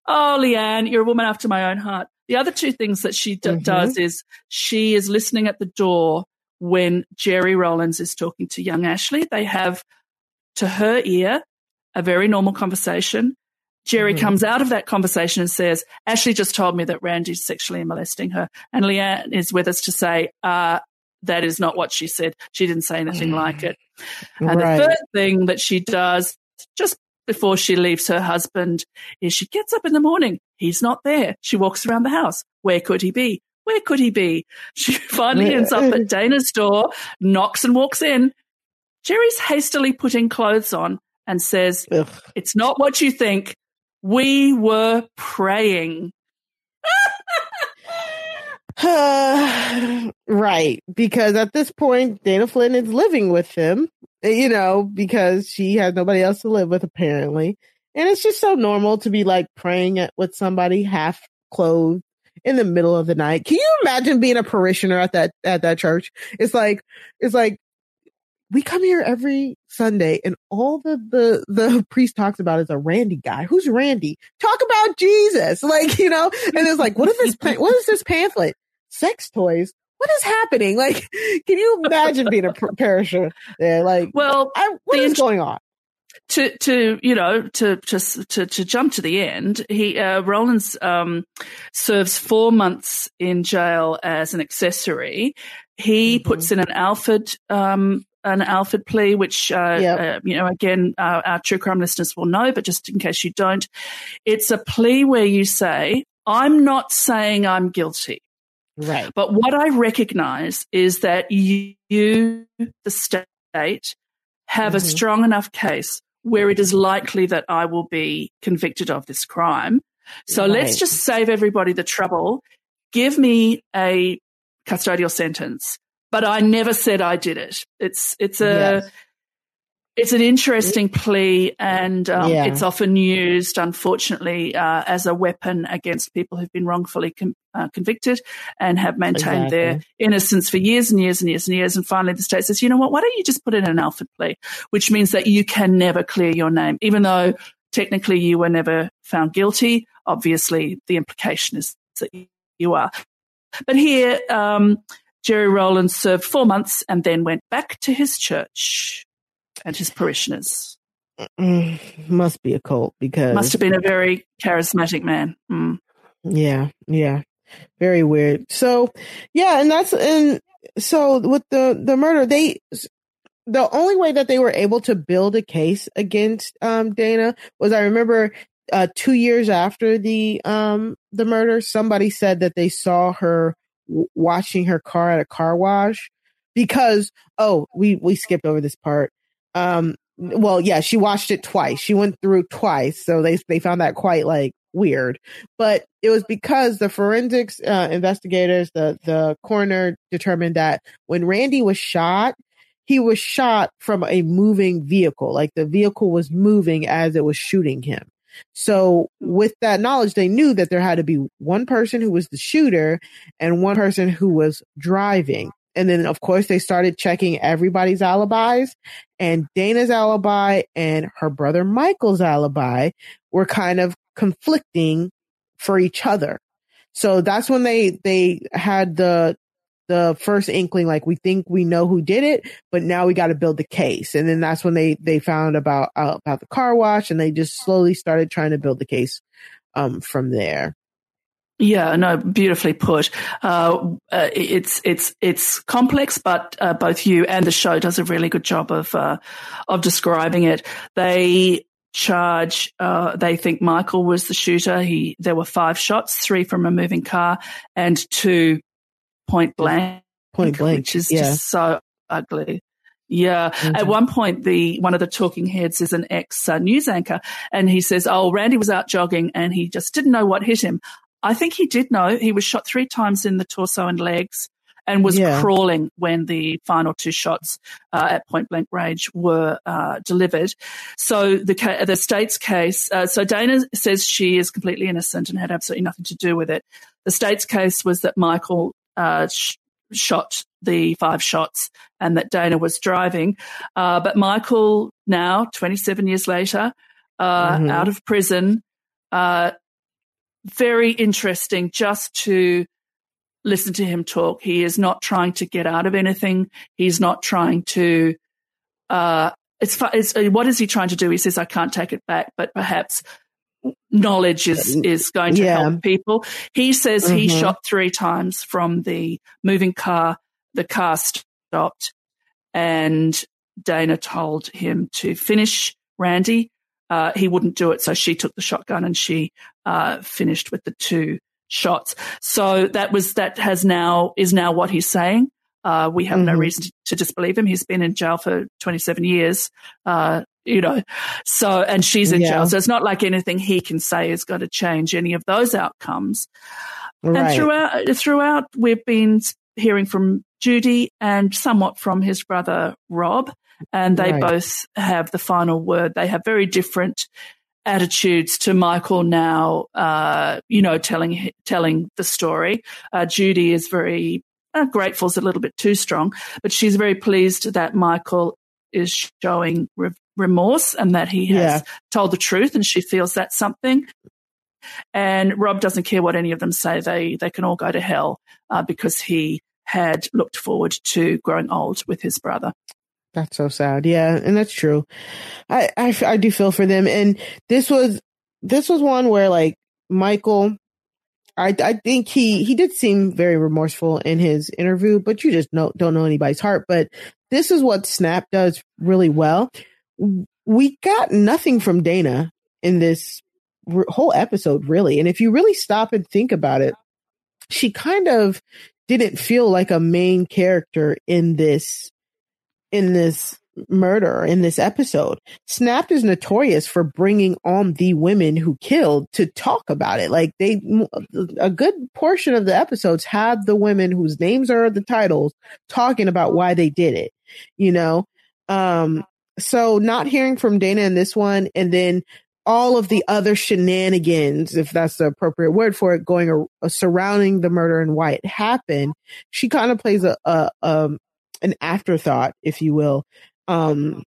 A: Oh, Leanne, you're a woman after my own heart. The other two things that she d- mm-hmm. does is she is listening at the door when Jerry Rollins is talking to young Ashley. They have, to her ear, a very normal conversation. Jerry mm-hmm. comes out of that conversation and says, Ashley just told me that Randy's sexually molesting her. And Leanne is with us to say, uh, that is not what she said. She didn't say anything mm. like it. And right. the third thing that she does just before she leaves her husband is she gets up in the morning. He's not there. She walks around the house. Where could he be? Where could he be? <laughs> She finally ends up at Dana's door, knocks and walks in. Jerry's hastily putting clothes on and says, Ugh. It's not what you think. We were praying. <sighs>
B: right. Because at this point, Dana Flynn is living with him, eh, you know, because she has nobody else to live with, apparently. And it's just so normal to be like praying at, with somebody half clothed in the middle of the night. Can you imagine being a parishioner at that at that church? It's like it's like we come here every Sunday and all the, the, the <laughs> priest talks about is a Randy guy. Who's Randy? Talk about Jesus. <laughs> Like, you know, and it's like, what is this, what is this pamphlet? Sex toys. What is happening? Like, <laughs> can you imagine being a parishioner there? Like,
A: well,
B: I, what is going on?
A: to to you know to to to, to jump to the end, he uh, Rowlands um, serves four months in jail as an accessory. He mm-hmm. puts in an Alford um, an Alford plea, which uh, yep. uh, you know again uh, our true crime listeners will know, but just in case you don't, it's a plea where you say, "I'm not saying I'm guilty."
B: Right.
A: But what I recognize is that you, the state, have mm-hmm. a strong enough case where it is likely that I will be convicted of this crime. So right. let's just save everybody the trouble. Give me a custodial sentence. But I never said I did it. It's it's a yes. It's an interesting plea, and um, yeah. it's often used, unfortunately, uh, as a weapon against people who've been wrongfully com- uh, convicted and have maintained exactly. their innocence for years and years and years and years. And finally, the state says, "You know what? Why don't you just put in an Alford plea?" Which means that you can never clear your name, even though technically you were never found guilty. Obviously, the implication is that you are. But here, um, Jerry Rowlands served four months and then went back to his church and his parishioners.
B: Mm, must be a cult because
A: must have been a very charismatic man. Mm.
B: Yeah, yeah, very weird. So, yeah, and that's and so with the the murder, they the only way that they were able to build a case against um, Dana was I remember uh, two years after the um, the murder, somebody said that they saw her w- washing her car at a car wash because oh we we skipped over this part um, well, yeah, she watched it twice. She went through twice, so they they found that quite like weird. But it was because the forensics uh, investigators, the the coroner, determined that when Randy was shot, he was shot from a moving vehicle, like the vehicle was moving as it was shooting him. So with that knowledge, they knew that there had to be one person who was the shooter and one person who was driving. And then, of course, they started checking everybody's alibis and Dana's alibi and her brother Michael's alibi were kind of conflicting for each other. So that's when they, they had the, the first inkling, like we think we know who did it, but now we got to build the case. And then that's when they, they found about, uh, about the car wash and they just slowly started trying to build the case, um, from there.
A: Yeah, no, beautifully put. Uh, uh, it's it's it's complex, but uh, both you and the show does a really good job of uh, of describing it. They charge. Uh, they think Michael was the shooter. He there were five shots, three from a moving car, and two point blank.
B: Point blank,
A: which is
B: yeah.
A: just so ugly. Yeah. Mm-hmm. At one point, the one of the talking heads is an ex uh, news anchor, and he says, "Oh, Randy was out jogging, and he just didn't know what hit him. I think he did know. He was shot three times in the torso and legs and was yeah. crawling when the final two shots uh, at point blank range were uh, delivered. So the the state's case. Uh, so Dana says she is completely innocent and had absolutely nothing to do with it. The state's case was that Michael uh, sh- shot the five shots and that Dana was driving. Uh, but Michael, now 27 years later, uh, mm-hmm. out of prison, very interesting just to listen to him talk. He is not trying to get out of anything. He's not trying to, uh, it's, it's, uh, what is he trying to do? He says, I can't take it back, but perhaps knowledge is, is going to yeah. help people. He says mm-hmm. he shot three times from the moving car. The car stopped and Dana told him to finish Randy uh, he wouldn't do it. So she took the shotgun and she uh, finished with the two shots. So that was that has now is now what he's saying. Uh, we have mm-hmm. no reason to disbelieve him. He's been in jail for 27 years, uh, you know. So, and she's in yeah. jail. So it's not like anything he can say is going to change any of those outcomes. Right. And throughout, throughout, we've been hearing from Judy and somewhat from his brother Rob and they right. both have the final word. They have very different attitudes to Michael now, uh, you know, telling telling the story. Uh, Judy is very uh, grateful is a little bit too strong, but she's very pleased that Michael is showing re- remorse and that he has yeah. told the truth, and she feels that's something. And Rob doesn't care what any of them say; they they can all go to hell uh, because he had looked forward to growing old with his brother.
B: That's so sad. Yeah, and that's true. I, I I do feel for them, and this was this was one where like Michael I I think he he did seem very remorseful in his interview, but you just know, don't know anybody's heart. But this is what Snap does really well. We got nothing from Dana in this whole episode, really. And if you really stop and think about it, she kind of didn't feel like a main character in this in this murder in this episode. Snap is notorious for bringing on the women who killed to talk about it. Like they, a good portion of the episodes had the women whose names are the titles talking about why they did it, you know? Um, so not hearing from Dana in this one and then all of the other shenanigans, if that's the appropriate word for it, going a, a surrounding the murder and why it happened, she kind of plays a, a, um, an afterthought, if you will, um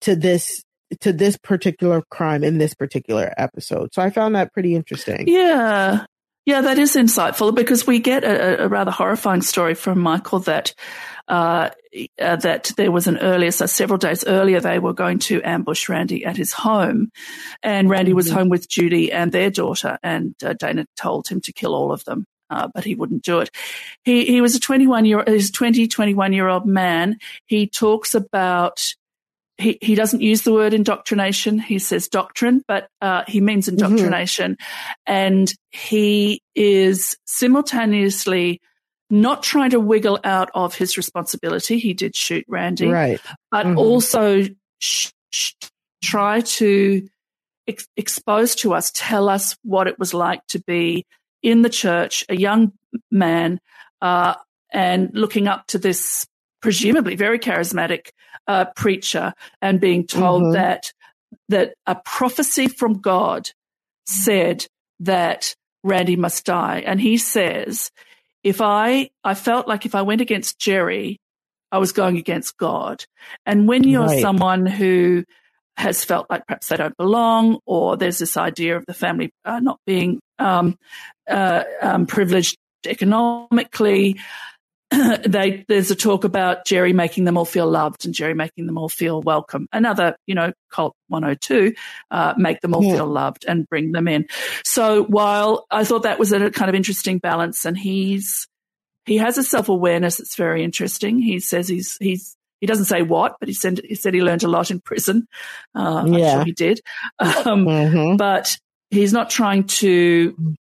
B: to this to this particular crime in this particular episode. So I found that pretty interesting.
A: Yeah. Yeah, that is insightful because we get a, a rather horrifying story from Michael that uh, uh, that there was an earlier, so several days earlier, they were going to ambush Randy at his home, and Randy mm-hmm. was home with Judy and their daughter, and uh, Dana told him to kill all of them uh, but he wouldn't do it. He he was a 21 year he's 20 21 year old man. He talks about he, he doesn't use the word indoctrination. He says doctrine, but uh, he means mm-hmm. indoctrination. Mm-hmm. And he is simultaneously not trying to wiggle out of his responsibility. He did shoot Randy,
B: right?
A: But mm-hmm. also sh- sh- try to ex- expose to us, tell us what it was like to be in the church, a young man, uh, and looking up to this presumably very charismatic uh, preacher and being told mm-hmm. that that a prophecy from God said that Randy must die, and he says, if I I felt like if I went against Jerry, I was going against God, and when you're right. someone who has felt like perhaps they don't belong, or there's this idea of the family uh, not being um, uh, um, privileged economically. <clears throat> they, there's a talk about Jerry making them all feel loved and Jerry making them all feel welcome. Another, you know, cult 102, uh, make them all yeah. feel loved and bring them in. So while I thought that was a kind of interesting balance and he's, he has a self awareness that's very interesting. He says he's, he's, he doesn't say what, but he said he said he learned a lot in prison. Uh, yeah. I'm sure he did. Um, mm-hmm. But he's not trying to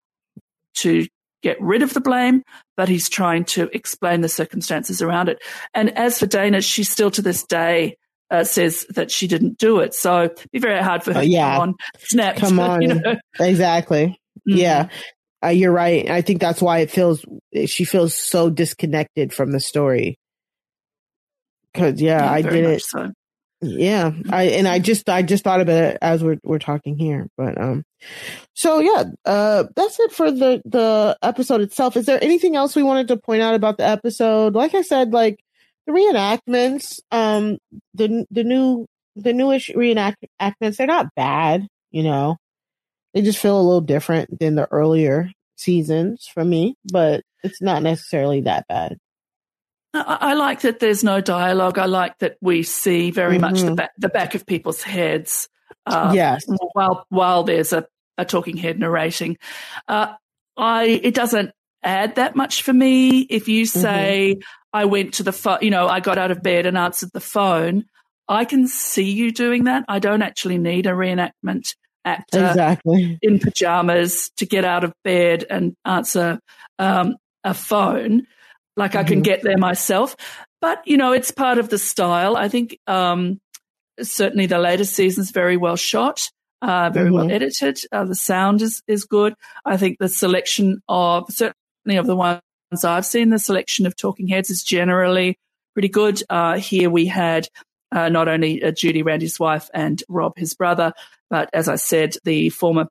A: to get rid of the blame, but he's trying to explain the circumstances around it. And as for Dana, she still to this day uh, says that she didn't do it. So it'd be very hard for her yeah. to come on, snap.
B: Come on. You know? Exactly. Mm-hmm. Yeah. Uh, you're right. I think that's why it feels, she feels so disconnected from the story. Cause yeah, yeah I did it. So. Yeah, I and I just I just thought about it as we're we're talking here, but um, so yeah, uh, that's it for the the episode itself. Is there anything else we wanted to point out about the episode? Like I said, like the reenactments, um, the the new the newish reenactments, they're not bad, you know. They just feel a little different than the earlier seasons for me, but it's not necessarily that bad.
A: I, like that there's no dialogue. I like that we see very mm-hmm. much the mm-hmm. back, the back of people's heads.
B: Uh, yes.
A: While while there's a, a talking head narrating, uh, I it doesn't add that much for me. If you mm-hmm. say mm-hmm. I went to the phone, you know, I got out of bed and answered the phone, I can see you doing that. I don't actually need a reenactment actor
B: exactly.
A: in pajamas to get out of bed and answer um, a phone. Like mm-hmm. I can mm-hmm. get there myself. But, you know, it's part of the style. I think um, certainly the latest season's very well shot. Uh, very mm-hmm. well edited. Uh, the sound is, is good. I think the selection of certainly of the ones I've seen, the selection of talking heads is generally pretty good. Uh, here we had uh, not only uh, Judy, Randy's wife, and Rob, his brother, but as I said, the former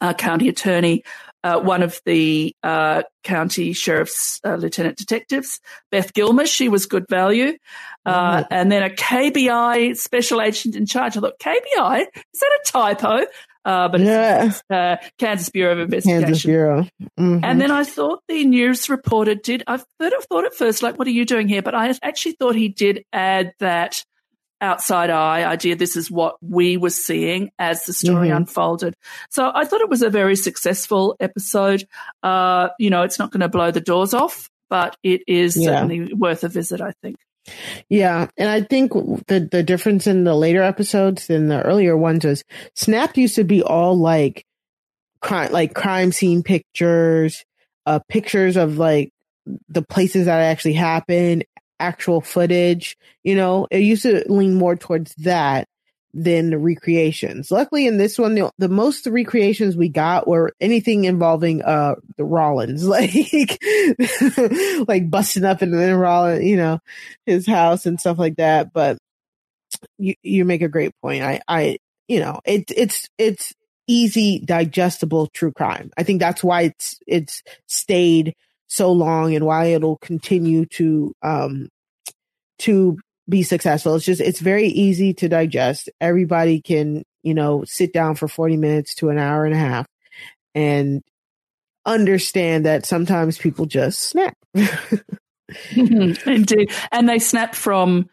A: uh, county attorney, uh, one of the uh, county sheriff's uh, lieutenant detectives, Beth Gilmer. She was good value. Uh, mm-hmm. And then a KBI special agent in charge. I thought, KBI? Is that a typo? Uh, but yeah. it's Kansas Bureau of Investigation.
B: Kansas Bureau.
A: Mm-hmm. And then I thought the news reporter did, I sort of thought at first, like, what are you doing here? But I actually thought he did add that outside eye idea. This is what we were seeing as the story mm-hmm. unfolded. So I thought it was a very successful episode. Uh, you know, it's not going to blow the doors off, but it is yeah. certainly worth a visit, I think.
B: Yeah, and I think the the difference in the later episodes than the earlier ones is Snap used to be all like crime, like crime scene pictures, uh, pictures of like the places that actually happened, actual footage. You know, it used to lean more towards that than the recreations. Luckily, in this one, the, the most recreations we got were anything involving uh the Rollins, <laughs> like like busting up in the Rollins, you know, his house and stuff like that. But you you make a great point. I I you know it it's it's easy digestible true crime. I think that's why it's it's stayed so long and why it'll continue to um to be successful. It's just it's very easy to digest. Everybody can, you know, sit down for 40 minutes to an hour and a half and understand that sometimes people just snap. <laughs> <laughs>
A: Indeed. And they snap from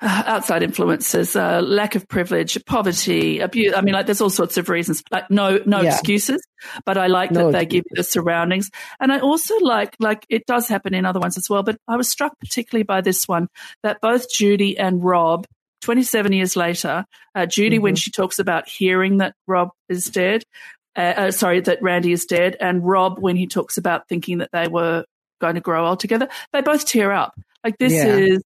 A: <sighs> outside influences, uh, lack of privilege, poverty, abuse. I mean, like there's all sorts of reasons. Like no, no yeah. excuses. But I like no that they give you the surroundings, and I also like like it does happen in other ones as well. But I was struck particularly by this one that both Judy and Rob. 27 years later, uh, Judy, mm-hmm. when she talks about hearing that Rob is dead, uh, uh, sorry, that Randy is dead, and Rob, when he talks about thinking that they were going to grow old together, they both tear up. Like this yeah. is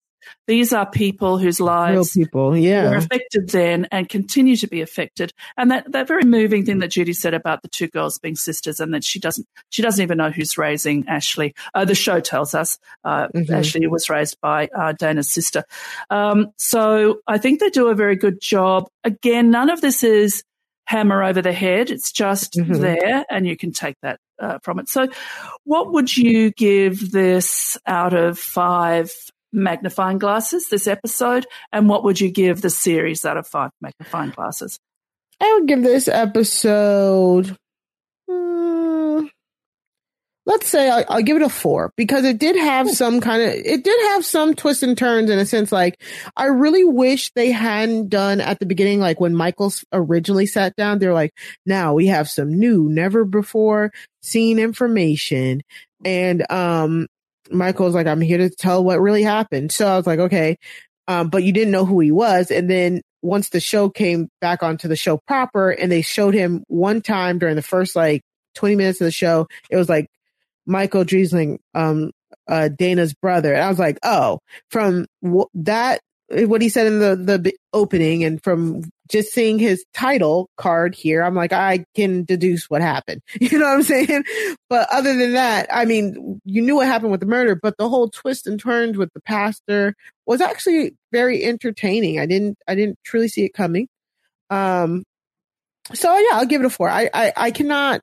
A: these are people whose lives
B: Real people, yeah.
A: were affected then and continue to be affected. And that, that very moving thing that Judy said about the two girls being sisters and that she doesn't she doesn't even know who's raising Ashley. Uh, the show tells us uh, mm-hmm. Ashley was raised by uh, Dana's sister. Um, so I think they do a very good job. Again, none of this is hammer over the head. It's just mm-hmm. there, and you can take that uh, from it. So, what would you give this out of five magnifying glasses this episode? And what would you give the series out of five magnifying glasses?
B: I would give this episode, hmm, let's say I'll, I'll, give it a four because it did have some kind of, it did have some twists and turns in a sense. Like, I really wish they hadn't done at the beginning, like when Michaels originally sat down, they're like, now we have some new, never before seen information. And, um, Michael's like, I'm here to tell what really happened. So I was like, okay. Um, but you didn't know who he was. And then once the show came back onto the show proper and they showed him one time during the first like 20 minutes of the show, it was like Michael Dreisling, um, uh, Dana's brother. And I was like, oh, from w- that what he said in the the opening and from just seeing his title card here i'm like i can deduce what happened. <laughs> You know what i'm saying? But other than that i mean you knew what happened with the murder but the whole twist and turns with the pastor was actually very entertaining. I didn't i didn't truly see it coming. Um so yeah i'll give it a four. I i, I cannot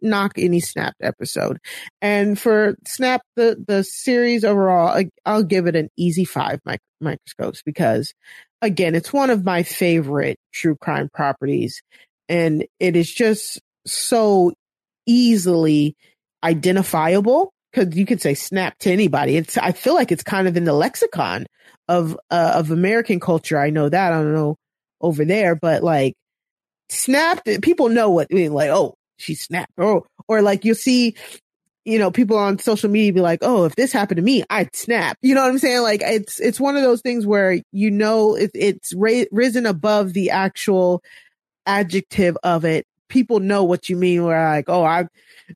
B: knock any snapped episode. And for snap the the series overall, I, will give it an easy five mic- microscopes because again, it's one of my favorite true crime properties, and it is just so easily identifiable because you could say snap to anybody. It's I feel like it's kind of in the lexicon of uh, of American culture. I know that I don't know over there, but like snapped people know what I mean, like oh she snapped. Or, or like you'll see, you know, people on social media be like, oh, if this happened to me, I'd snap. You know what I'm saying? Like it's, it's one of those things where you know it, it's ra- risen above the actual adjective of it. People know what you mean. Where like, oh, I,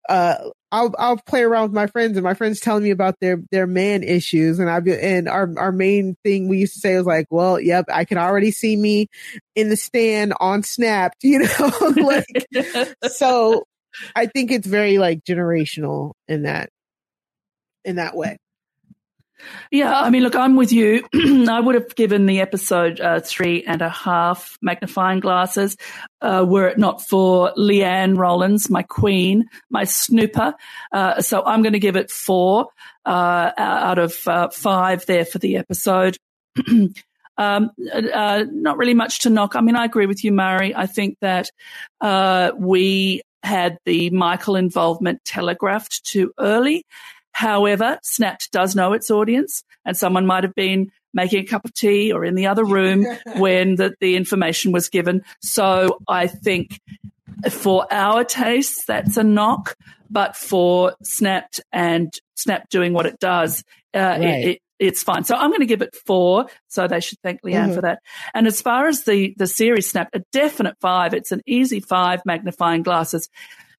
B: uh, I'll I'll play around with my friends and my friends telling me about their their man issues and I be, and our our main thing we used to say was like, well, yep, I can already see me in the stand on Snap, <laughs> you know, <laughs> like <laughs> so. I think it's very like generational in that in that way.
A: Yeah, I mean, look, I'm with you. <clears throat> I would have given the episode uh, three and a half magnifying glasses uh, were it not for Leanne Rollins, my queen, my snooper. Uh, so I'm going to give it four uh, out of uh, five there for the episode. <clears throat> Um, uh, not really much to knock. I mean, I agree with you, Mari. I think that we had the Michael involvement telegraphed too early. However, Snapped does know its audience, and someone might have been making a cup of tea or in the other room <laughs> when the, the information was given. So I think for our tastes, that's a knock. But for Snapped and Snap doing what it does, uh, right. it, it, it's fine. So I'm going to give it four. So they should thank Leanne mm-hmm. for that. And as far as the, the series Snap, a definite five. It's an easy five magnifying glasses.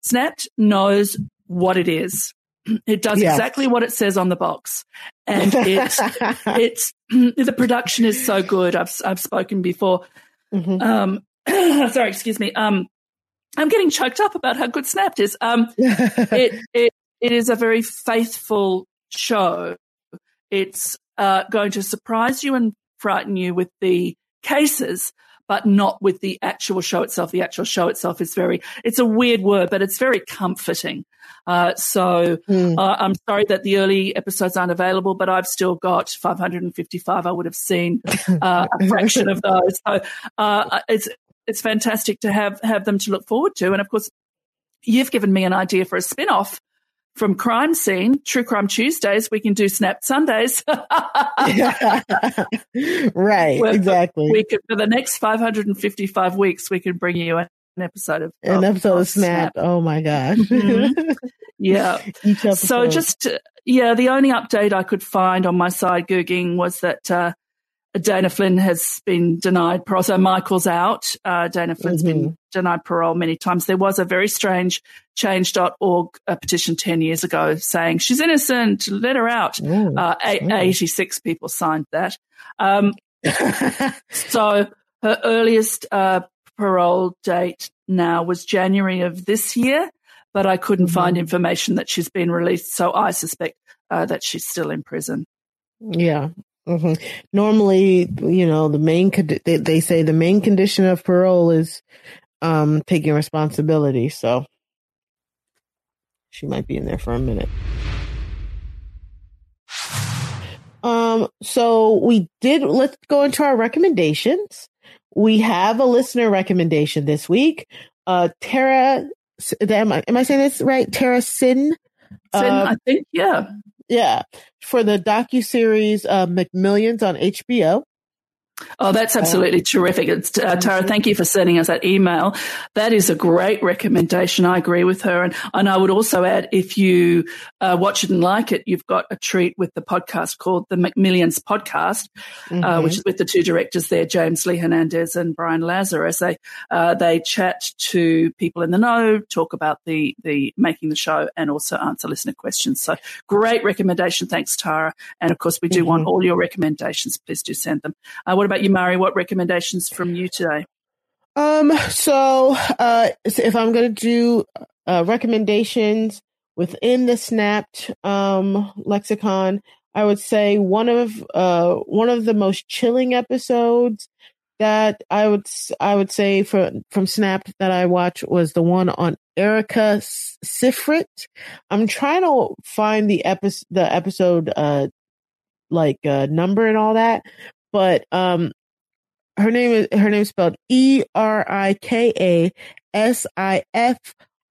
A: Snapped knows what it is. <clears throat> It does exactly what it says on the box. And <laughs> it's, it's, <clears throat> the production is so good. I've, I've spoken before. Mm-hmm. Um, <clears throat> sorry, excuse me. Um, I'm getting choked up about how good Snapped is. Um, <laughs> it, it, it is a very faithful show it's uh, going to surprise you and frighten you with the cases, but not with the actual show itself. The actual show itself is very, it's a weird word, but it's very comforting. Uh, so mm. uh, I'm sorry that the early episodes aren't available, but I've still got 555. I would have seen <laughs> uh, a fraction of those. So uh, it's, it's fantastic to have, have them to look forward to. And of course, you've given me an idea for a spin off from Crime Seen, True Crime Tuesdays, we can do Snap Sundays. <laughs> <laughs>
B: right, Where exactly.
A: We could, for the next 555 weeks, we can bring you an episode of
B: an episode of, of Snap. Snap. Oh my gosh.
A: Mm-hmm. <laughs> Yeah. so just, yeah, the only update I could find on my side Googling was that, uh, Dana Flynn has been denied parole. So Michael's out. Uh, Dana Flynn's mm-hmm. been denied parole many times. There was a very strange change.org petition 10 years ago saying she's innocent, let her out. uh, 86 people signed that. Um, <laughs> so her earliest uh, parole date now was January of this year, but I couldn't mm-hmm. find information that she's been released. So I suspect uh, that she's still in prison.
B: Yeah, Mm-hmm. Normally, you know, the main they, they say the main condition of parole is um, taking responsibility. So she might be in there for a minute. Um, so we did. Let's go into our recommendations. We have a listener recommendation this week. Uh, Tara, am I, am I saying this right? Tara Sin.
A: Sin, uh, I think, yeah.
B: Yeah, for the docu series uh, McMillions on HBO.
A: Oh, that's absolutely um, terrific. It's, uh, Tara, thank you for sending us that email. That is a great recommendation. I agree with her. And, and I would also add, if you uh, watch it and like it, you've got a treat with the podcast called the McMillions Podcast, uh, mm-hmm. uh, which is with the two directors there, James Lee Hernandez and Brian Lazarte. They, uh, they chat to people in the know, talk about the, the making the show and also answer listener questions. So great recommendation. Thanks, Tara. And of course, we do mm-hmm. want all your recommendations. Please do send them. Uh, what about you, Mari? What recommendations from you today?
B: Um, so, uh, if I'm going to do uh, recommendations within the Snapped um, lexicon, I would say one of uh, one of the most chilling episodes that I would I would say from from Snapped that I watched was the one on Erika Sifrit. I'm trying to find the episode the episode uh like uh number and all that, but um her name is her name is spelled E R I K A S I F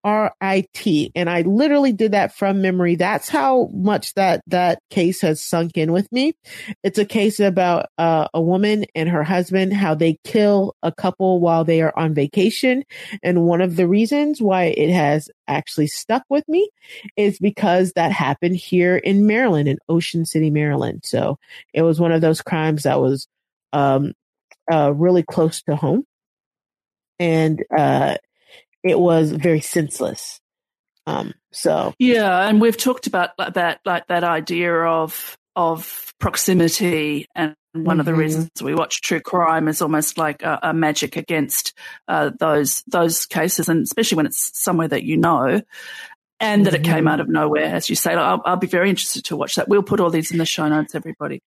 B: R I T, and I literally did that from memory. That's how much that that case has sunk in with me. It's a case about uh, a woman and her husband, how they kill a couple while they are on vacation, and one of the reasons why it has actually stuck with me is because that happened here in Maryland, in Ocean City, Maryland. So it was one of those crimes that was um, uh, really close to home, and uh, it was very senseless. Um, so
A: yeah, and we've talked about that, like that idea of of proximity, and one mm-hmm. of the mm-hmm. reasons we watch true crime is almost like a, a magic against uh, those those cases, and especially when it's somewhere that you know. and that mm-hmm. it came out of nowhere, as you say. I'll, I'll, be very interested to watch that. We'll put all these in the show notes, everybody.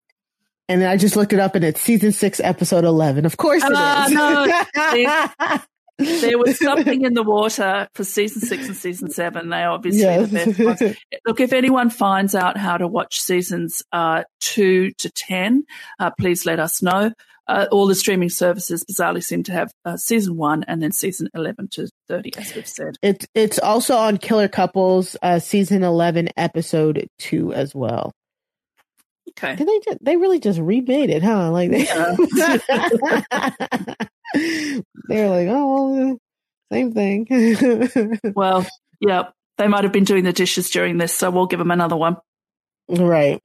B: And I just looked it up, and it's season six, episode eleven. Of course, it uh, is.
A: No, <laughs> there was <laughs> something in the water for season six and season seven. They obviously yes. the best. Look, if anyone finds out how to watch seasons uh, two to ten, uh, please let us know. Uh, all the streaming services bizarrely seem to have uh, season one and then season 11 to 30 as we've said
B: it's it's also on killer couples uh, season 11 episode 2 as well
A: okay
B: Did they just, they really just remade it huh like they, yeah. <laughs> <laughs> <laughs> they're like oh same thing. <laughs>
A: Well yeah they might have been doing the dishes during this so we'll give them another one.
B: Right.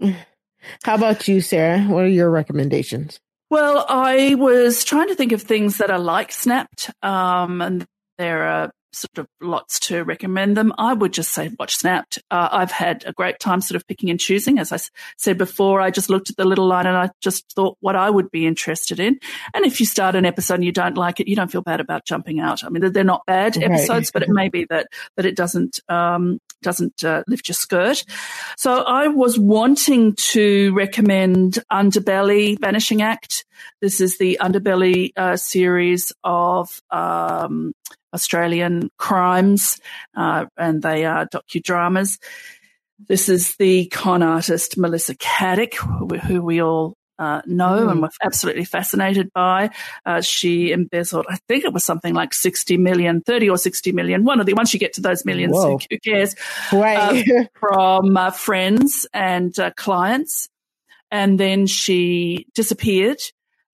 B: How about you sarah? What are your recommendations?
A: Well, I was trying to think of things that are like Snapped, um, and there are sort of lots to recommend them. I would just say watch Snapped. Uh, I've had a great time sort of picking and choosing. As I said before, I just looked at the little line and I just thought what I would be interested in. And if you start an episode and you don't like it, you don't feel bad about jumping out. I mean, they're not bad right. episodes, but it may be that, that it doesn't, um, doesn't uh, lift your skirt. So I was wanting to recommend Underbelly Vanishing Act. This is the Underbelly uh, series of um, Australian crimes, uh, and they are docudramas. This is the con artist Melissa Caddick, who we all uh, know mm. and were absolutely fascinated by. Uh, she embezzled, I think it was something like 60 million, 30 or 60 million. One of the, once you get to those millions, who, who, cares? Uh, <laughs> from uh, friends and uh, clients. And then she disappeared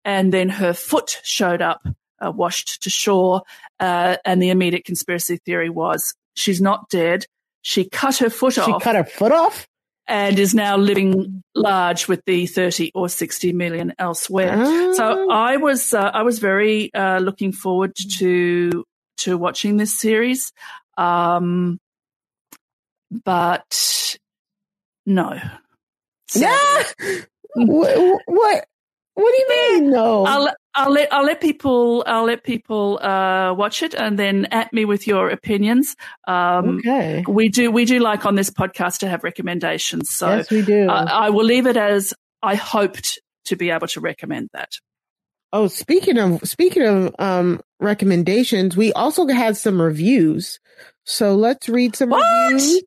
A: and then her foot showed up uh, washed to shore. Uh, and the immediate conspiracy theory was she's not dead. She cut her foot
B: she
A: off.
B: She cut her foot off?
A: And is now living large with the 30 or 60 million elsewhere. So ah. I was, uh, I was very, uh, looking forward to, to watching this series. Um, but no. <laughs>
B: Yeah. what, what, what do you mean? No.
A: I'll, I'll let I'll let people I'll let people uh, watch it and then at me with your opinions. Um, okay. We do we do like on this podcast to have recommendations, so
B: yes, we do.
A: I, I will leave it as I hoped to be able to recommend that.
B: Oh, speaking of speaking of um, recommendations, we also had some reviews. So let's read some
A: what?
B: reviews.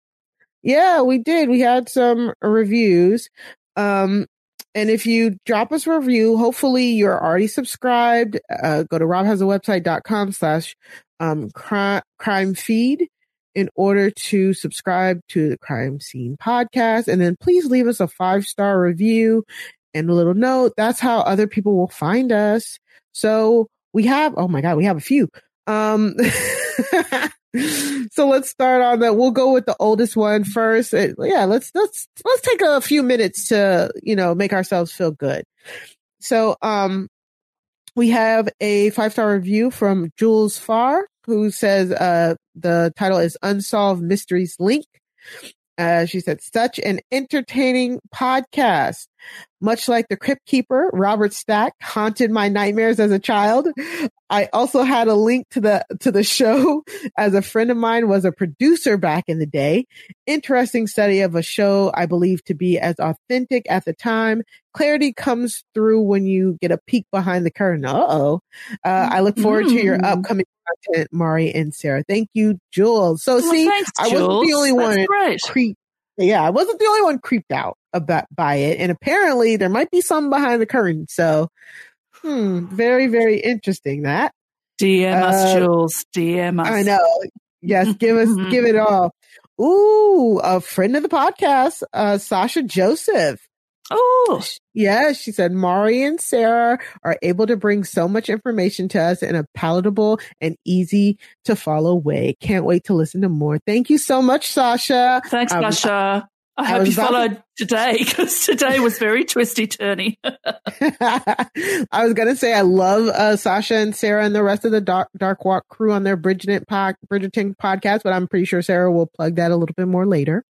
B: Yeah, we did. We had some reviews. Um, and if you drop us a review, hopefully you're already subscribed. Uh, go to robhasawebsite.com slash um, crime feed in order to subscribe to the Crime Seen podcast. And then please leave us a five star review and a little note. That's how other people will find us. So we have, oh my God, we have a few. Um, <laughs> <laughs> so let's start on that. We'll go with the oldest one first. It, yeah, let's let's let's take a few minutes to you know make ourselves feel good. So um, we have a five star review from Jules Farr who says uh the title is Unsolved Mysteries Link. Uh, she said, such an entertaining podcast. Much like the Crypt Keeper, Robert Stack haunted my nightmares as a child. I also had a link to the, to the show <laughs> as a friend of mine was a producer back in the day. Interesting study of a show I believe to be as authentic at the time. Clarity comes through when you get a peek behind the curtain. Uh-oh. Uh, I look forward mm. to your mm. upcoming content, Mari and Sarah. Thank you, Jules. So see,
A: thanks,
B: I wasn't the only one creeped. Yeah, I wasn't the only one creeped out about by it, and apparently there might be some behind the curtain. So, hmm, very very interesting. That
A: DM uh, us, Jules. DM us.
B: I know. Yes, give us <laughs> give it all. Ooh, a friend of the podcast, uh, Sasha Joseph.
A: Oh,
B: yeah. She said Mari and Sarah are able to bring so much information to us in a palatable and easy to follow way. Can't wait to listen to more. Thank you so much, Sasha.
A: Thanks, um, Sasha. I, I hope you followed to- today <laughs> because today was very twisty turny. <laughs> <laughs>
B: I was gonna say I love uh, Sasha and Sarah and the rest of the Dark, Dark Walk crew on their Bridgerton, po- Bridgerton podcast, but I'm pretty sure Sarah will plug that a little bit more later.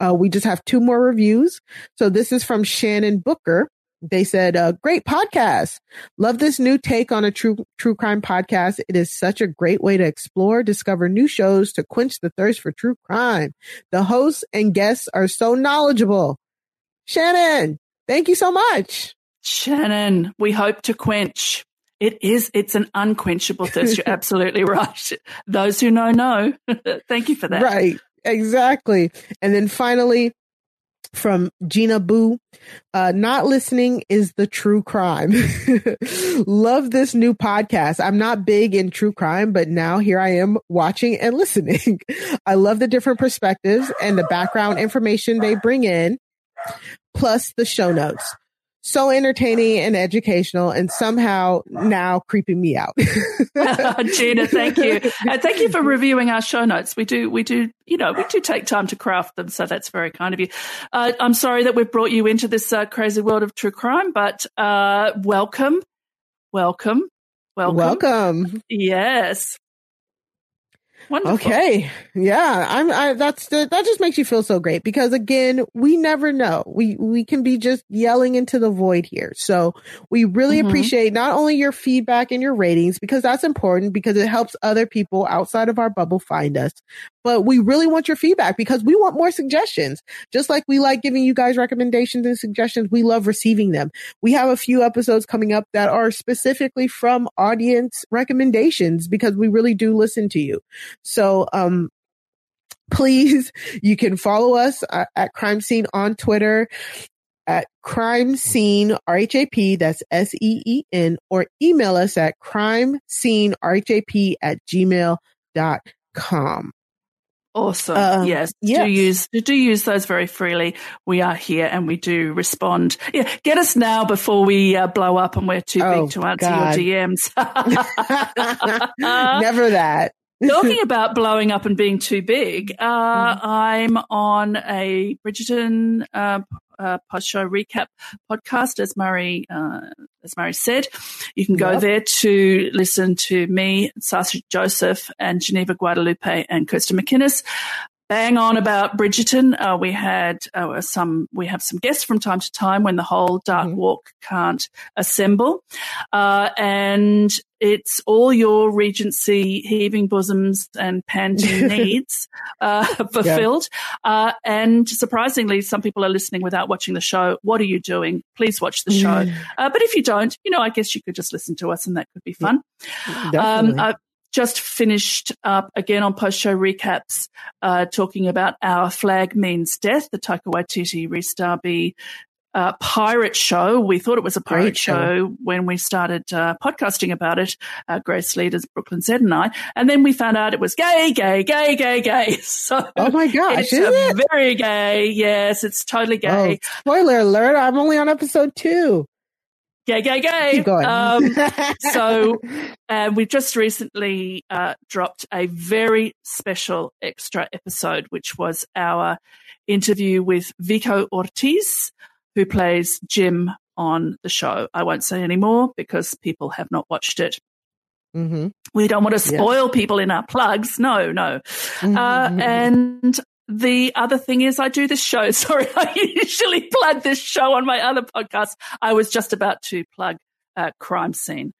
B: Uh, we just have two more reviews. So this is from Shannon Booker. they said, uh, great podcast. Love this new take on a true, true crime podcast. It is such a great way to explore, discover new shows to quench the thirst for true crime. The hosts and guests are so knowledgeable. Shannon, thank you so much.
A: Shannon, we hope to quench. It is, it's an unquenchable thirst. You're <laughs> absolutely right. Those who know, know. <laughs> thank you for that.
B: Right. Exactly. And then finally, from Gina Boo. Uh, not listening is the true crime. <laughs> Love this new podcast. I'm not big in true crime, but now here I am watching and listening. <laughs> I love the different perspectives and the background information they bring in, plus the show notes so entertaining and educational and somehow now creeping me out. <laughs> <laughs>
A: Gina, thank you. And thank you for reviewing our show notes. We do, we do, you know, we do take time to craft them. So that's very kind of you. Uh, I'm sorry that we've brought you into this uh, crazy world of true crime, but uh, welcome, welcome, welcome.
B: Welcome.
A: Yes.
B: Wonderful. Okay. Yeah. I'm, I, that's, that just makes you feel so great because again, we never know. We, we can be just yelling into the void here. So we really mm-hmm. appreciate not only your feedback and your ratings because that's important because it helps other people outside of our bubble find us, but we really want your feedback because we want more suggestions. Just like we like giving you guys recommendations and suggestions, we love receiving them. We have a few episodes coming up that are specifically from audience recommendations because we really do listen to you. So, um, please, you can follow us at, at Crime Seen on Twitter at crime seen RHAP, that's S E E N, or email us at crime seen RHAP at gmail.com.
A: Awesome. Uh, yes. yes. Do use do use those very freely. We are here and we do respond. Yeah. Get us now before we uh, blow up and we're too oh, big to answer God. your DMs. <laughs> <laughs>
B: Never that.
A: Talking <laughs> about blowing up and being too big, uh, mm. I'm on a Bridgerton uh, uh, post show recap podcast, as Mari uh, as Mari said. You can go yep. there to listen to me, Sasha Joseph, and Geneva Guadalupe and Kirsten McInnes bang on about Bridgerton. Uh, we had uh, some, we have some guests from time to time when the whole Dark mm-hmm. Walk can't assemble, uh, and it's all your Regency heaving bosoms and panting <laughs> needs uh, fulfilled. Yeah. Uh, and surprisingly, some people are listening without watching the show. What are you doing? Please watch the show. Mm. Uh, but if you don't, you know, I guess you could just listen to us, and that could be fun. Yeah, um, just finished up again on post show recaps, uh, talking about Our Flag Means Death, the Taika Waititi Rhys Darby uh, pirate show. We thought it was a pirate Great show, when we started uh, podcasting about it, uh, Grace Leaders, Brooklyn Zed and I. And then we found out it was gay, gay, gay, gay, gay. <laughs> So
B: oh my gosh,
A: it's it? very gay. Yes, it's totally gay.
B: Oh, spoiler alert! I'm only on episode two
A: gay, gay, gay. Um, <laughs> so uh, we just recently uh, dropped a very special extra episode, which was our interview with Vico Ortiz, who plays Jim on the show. I won't say any more because people have not watched it. Mm-hmm. We don't want to spoil yeah. people in our plugs. No, no. Mm-hmm. Uh, and the other thing is I do this show. <laughs> Sorry, I usually plug this show on my other podcast. I was just about to plug uh, Crime Seen.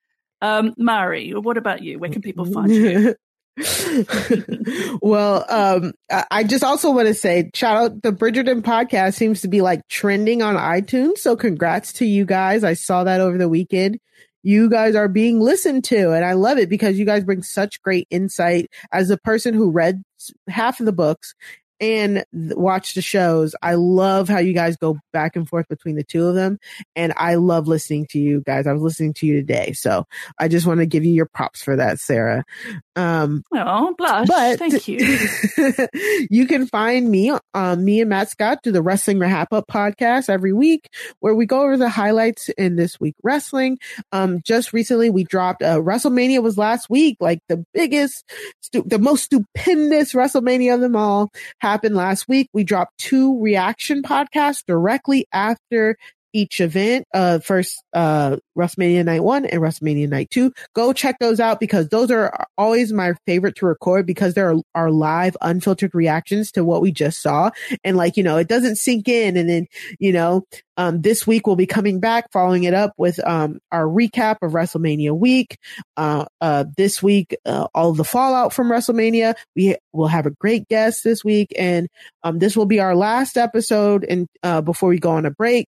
A: Um, Mari, what about you? Where can people find you? <laughs>
B: well, um, I just also want to say, shout out the Bridgerton podcast seems to be like trending on iTunes. So congrats to you guys. I saw that over the weekend. You guys are being listened to and I love it because you guys bring such great insight as a person who read half of the books and watch the shows. I love how you guys go back and forth between the two of them. And I love listening to you guys. I was listening to you today. So I just want to give you your props for that, Sarah.
A: Um, oh, blush. But thank you. <laughs>
B: you can find me, um, me and Matt Scott do the Wrestling Wrap Up podcast every week where we go over the highlights in this week wrestling. Um, just recently we dropped, uh, WrestleMania was last week, like the biggest, stu- the most stupendous WrestleMania of them all happened last week. We dropped two reaction podcasts directly after each event. Uh, first, uh, WrestleMania Night One and WrestleMania Night Two. Go check those out because those are always my favorite to record because there are, live, unfiltered reactions to what we just saw. And like, you know, it doesn't sink in. And then, you know, Um, this week we'll be coming back, following it up with um, our recap of WrestleMania week. Uh, uh, this week, uh, all the fallout from WrestleMania. We will have a great guest this week, and um, this will be our last episode. And uh, before we go on a break,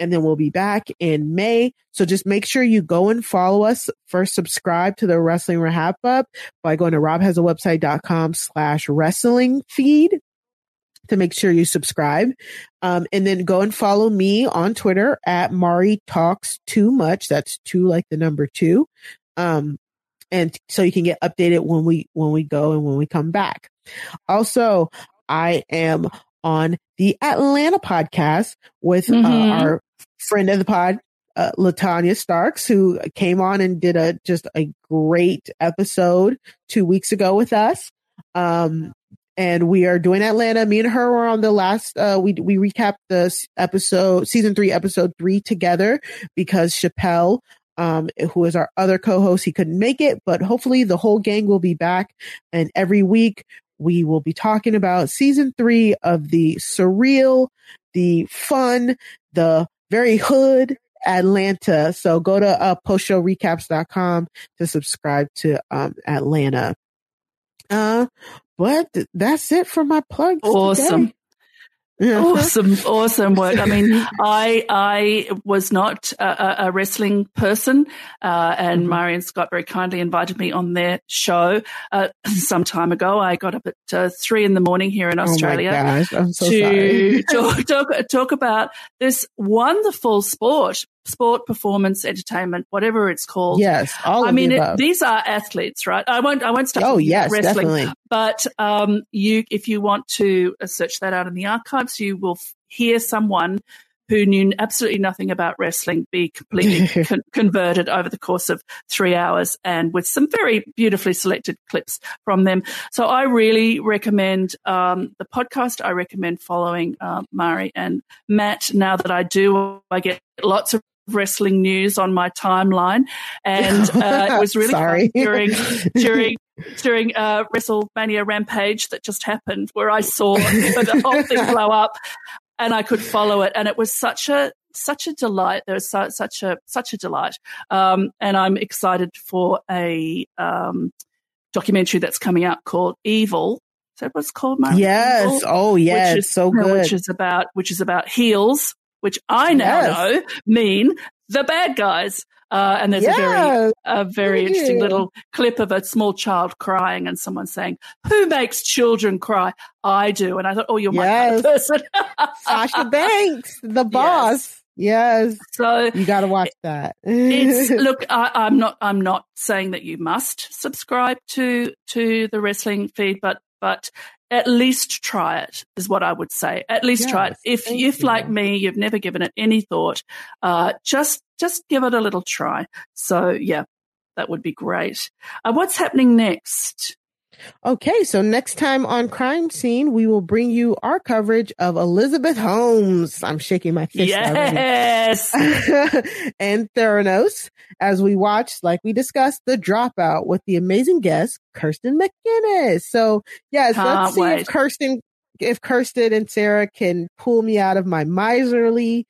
B: and then we'll be back in May. So just make sure you go and follow us. First, subscribe to the Wrestling Wrap Up by going to robhasawebsite.com slash wrestling feed to make sure you subscribe. Um, and then go and follow me on Twitter at Mari Talks Too Much. That's two like the number two. Um, and so you can get updated when we, when we go and when we come back. Also, I am on the Atlanta podcast with uh, mm-hmm. uh, our friend of the pod, uh, Latanya Starks, who came on and did a just a great episode two weeks ago with us. Um, and we are doing Atlanta. Me and her were on the last. Uh, we we recapped the episode, season three, episode three together because Chappelle, um, who is our other co-host, he couldn't make it, but hopefully the whole gang will be back. And every week we will be talking about season three of the surreal, the fun, the very hood Atlanta. So go to uh, postshowrecaps.com to subscribe to um, Atlanta. Uh, but that's it for my plugs.
A: Awesome.
B: Today.
A: Awesome, <laughs> awesome work. I mean, <laughs> I I was not a, a wrestling person, uh, and mm-hmm. And Scott very kindly invited me on their show uh, <clears throat> some time ago. I got up at uh, three in the morning here in oh Australia
B: oh so
A: to <laughs> talk, talk, talk about this wonderful sport sport, performance, entertainment, whatever it's called.
B: Yes, all I
A: mean,
B: it,
A: these are athletes, right? I won't. I won't start.
B: Oh yes,
A: wrestling,
B: definitely.
A: But um, you, if you want to uh, search that out in the archives, you will f- hear someone who knew absolutely nothing about wrestling be completely <laughs> con- converted over the course of three hours and with some very beautifully selected clips from them. So I really recommend um, the podcast. I recommend following uh, Mari and Matt. Now that I do, I get lots of wrestling news on my timeline, and uh, it was really fun during during <laughs> during uh, WrestleMania Rampage that just happened, where I saw the whole thing blow up, and I could follow it, and it was such a such a delight. There was so, such a such a delight, um, and I'm excited for a um, documentary that's coming out called Evil. Is that what's called? Mari?
B: Yes.
A: Evil?
B: Oh, yes. Is, so good.
A: Which is about which is about heels which I now yes. know mean the bad guys. Uh, and there's yes. a very, a very interesting little clip of a small child crying and someone saying, "Who makes children cry?" I do, and I thought, "Oh, you're my yes. kind of person."
B: Sasha <laughs> Banks, the boss. Yes. yes.
A: So
B: you got to watch that.
A: it's <laughs> look. I, I'm not. I'm not saying that you must subscribe to to the wrestling feed, but but at least try it is what I would say. At least yes, try it. If if you. like me, you've never given it any thought, uh, just just give it a little try. So yeah, that would be great. Uh, what's happening next?
B: Okay, so next time on Crime Seen, we will bring you our coverage of Elizabeth Holmes. I'm shaking my fist.
A: Yes. <laughs>
B: and Theranos as we watch, like we discussed, The Dropout with the amazing guest, Kirsten McInnes. So yes, Can't let's see wait. if Kirsten, if Kirsten and Sarah can pull me out of my miserly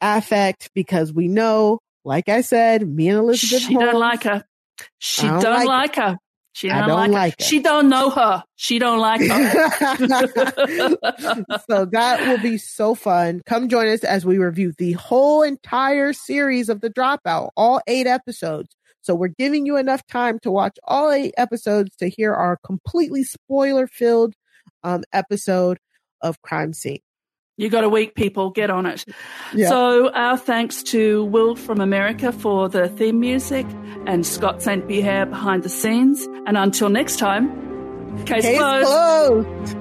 B: affect because we know, like I said, me and Elizabeth
A: she
B: Holmes,
A: don't like her. She don't, don't like, like her. She don't,
B: don't
A: like,
B: like
A: her. She don't know her. She don't like her. <laughs>
B: so that will be so fun. Come join us as we review the whole entire series of The Dropout, all eight episodes. So we're giving you enough time to watch all eight episodes to hear our completely spoiler filled um, episode of Crime Seen.
A: You got a week, people. Get on it. Yeah. So, our thanks to Will from America for the theme music and Scott St. Pierre behind the scenes. And until next time, case, case closed.
B: closed.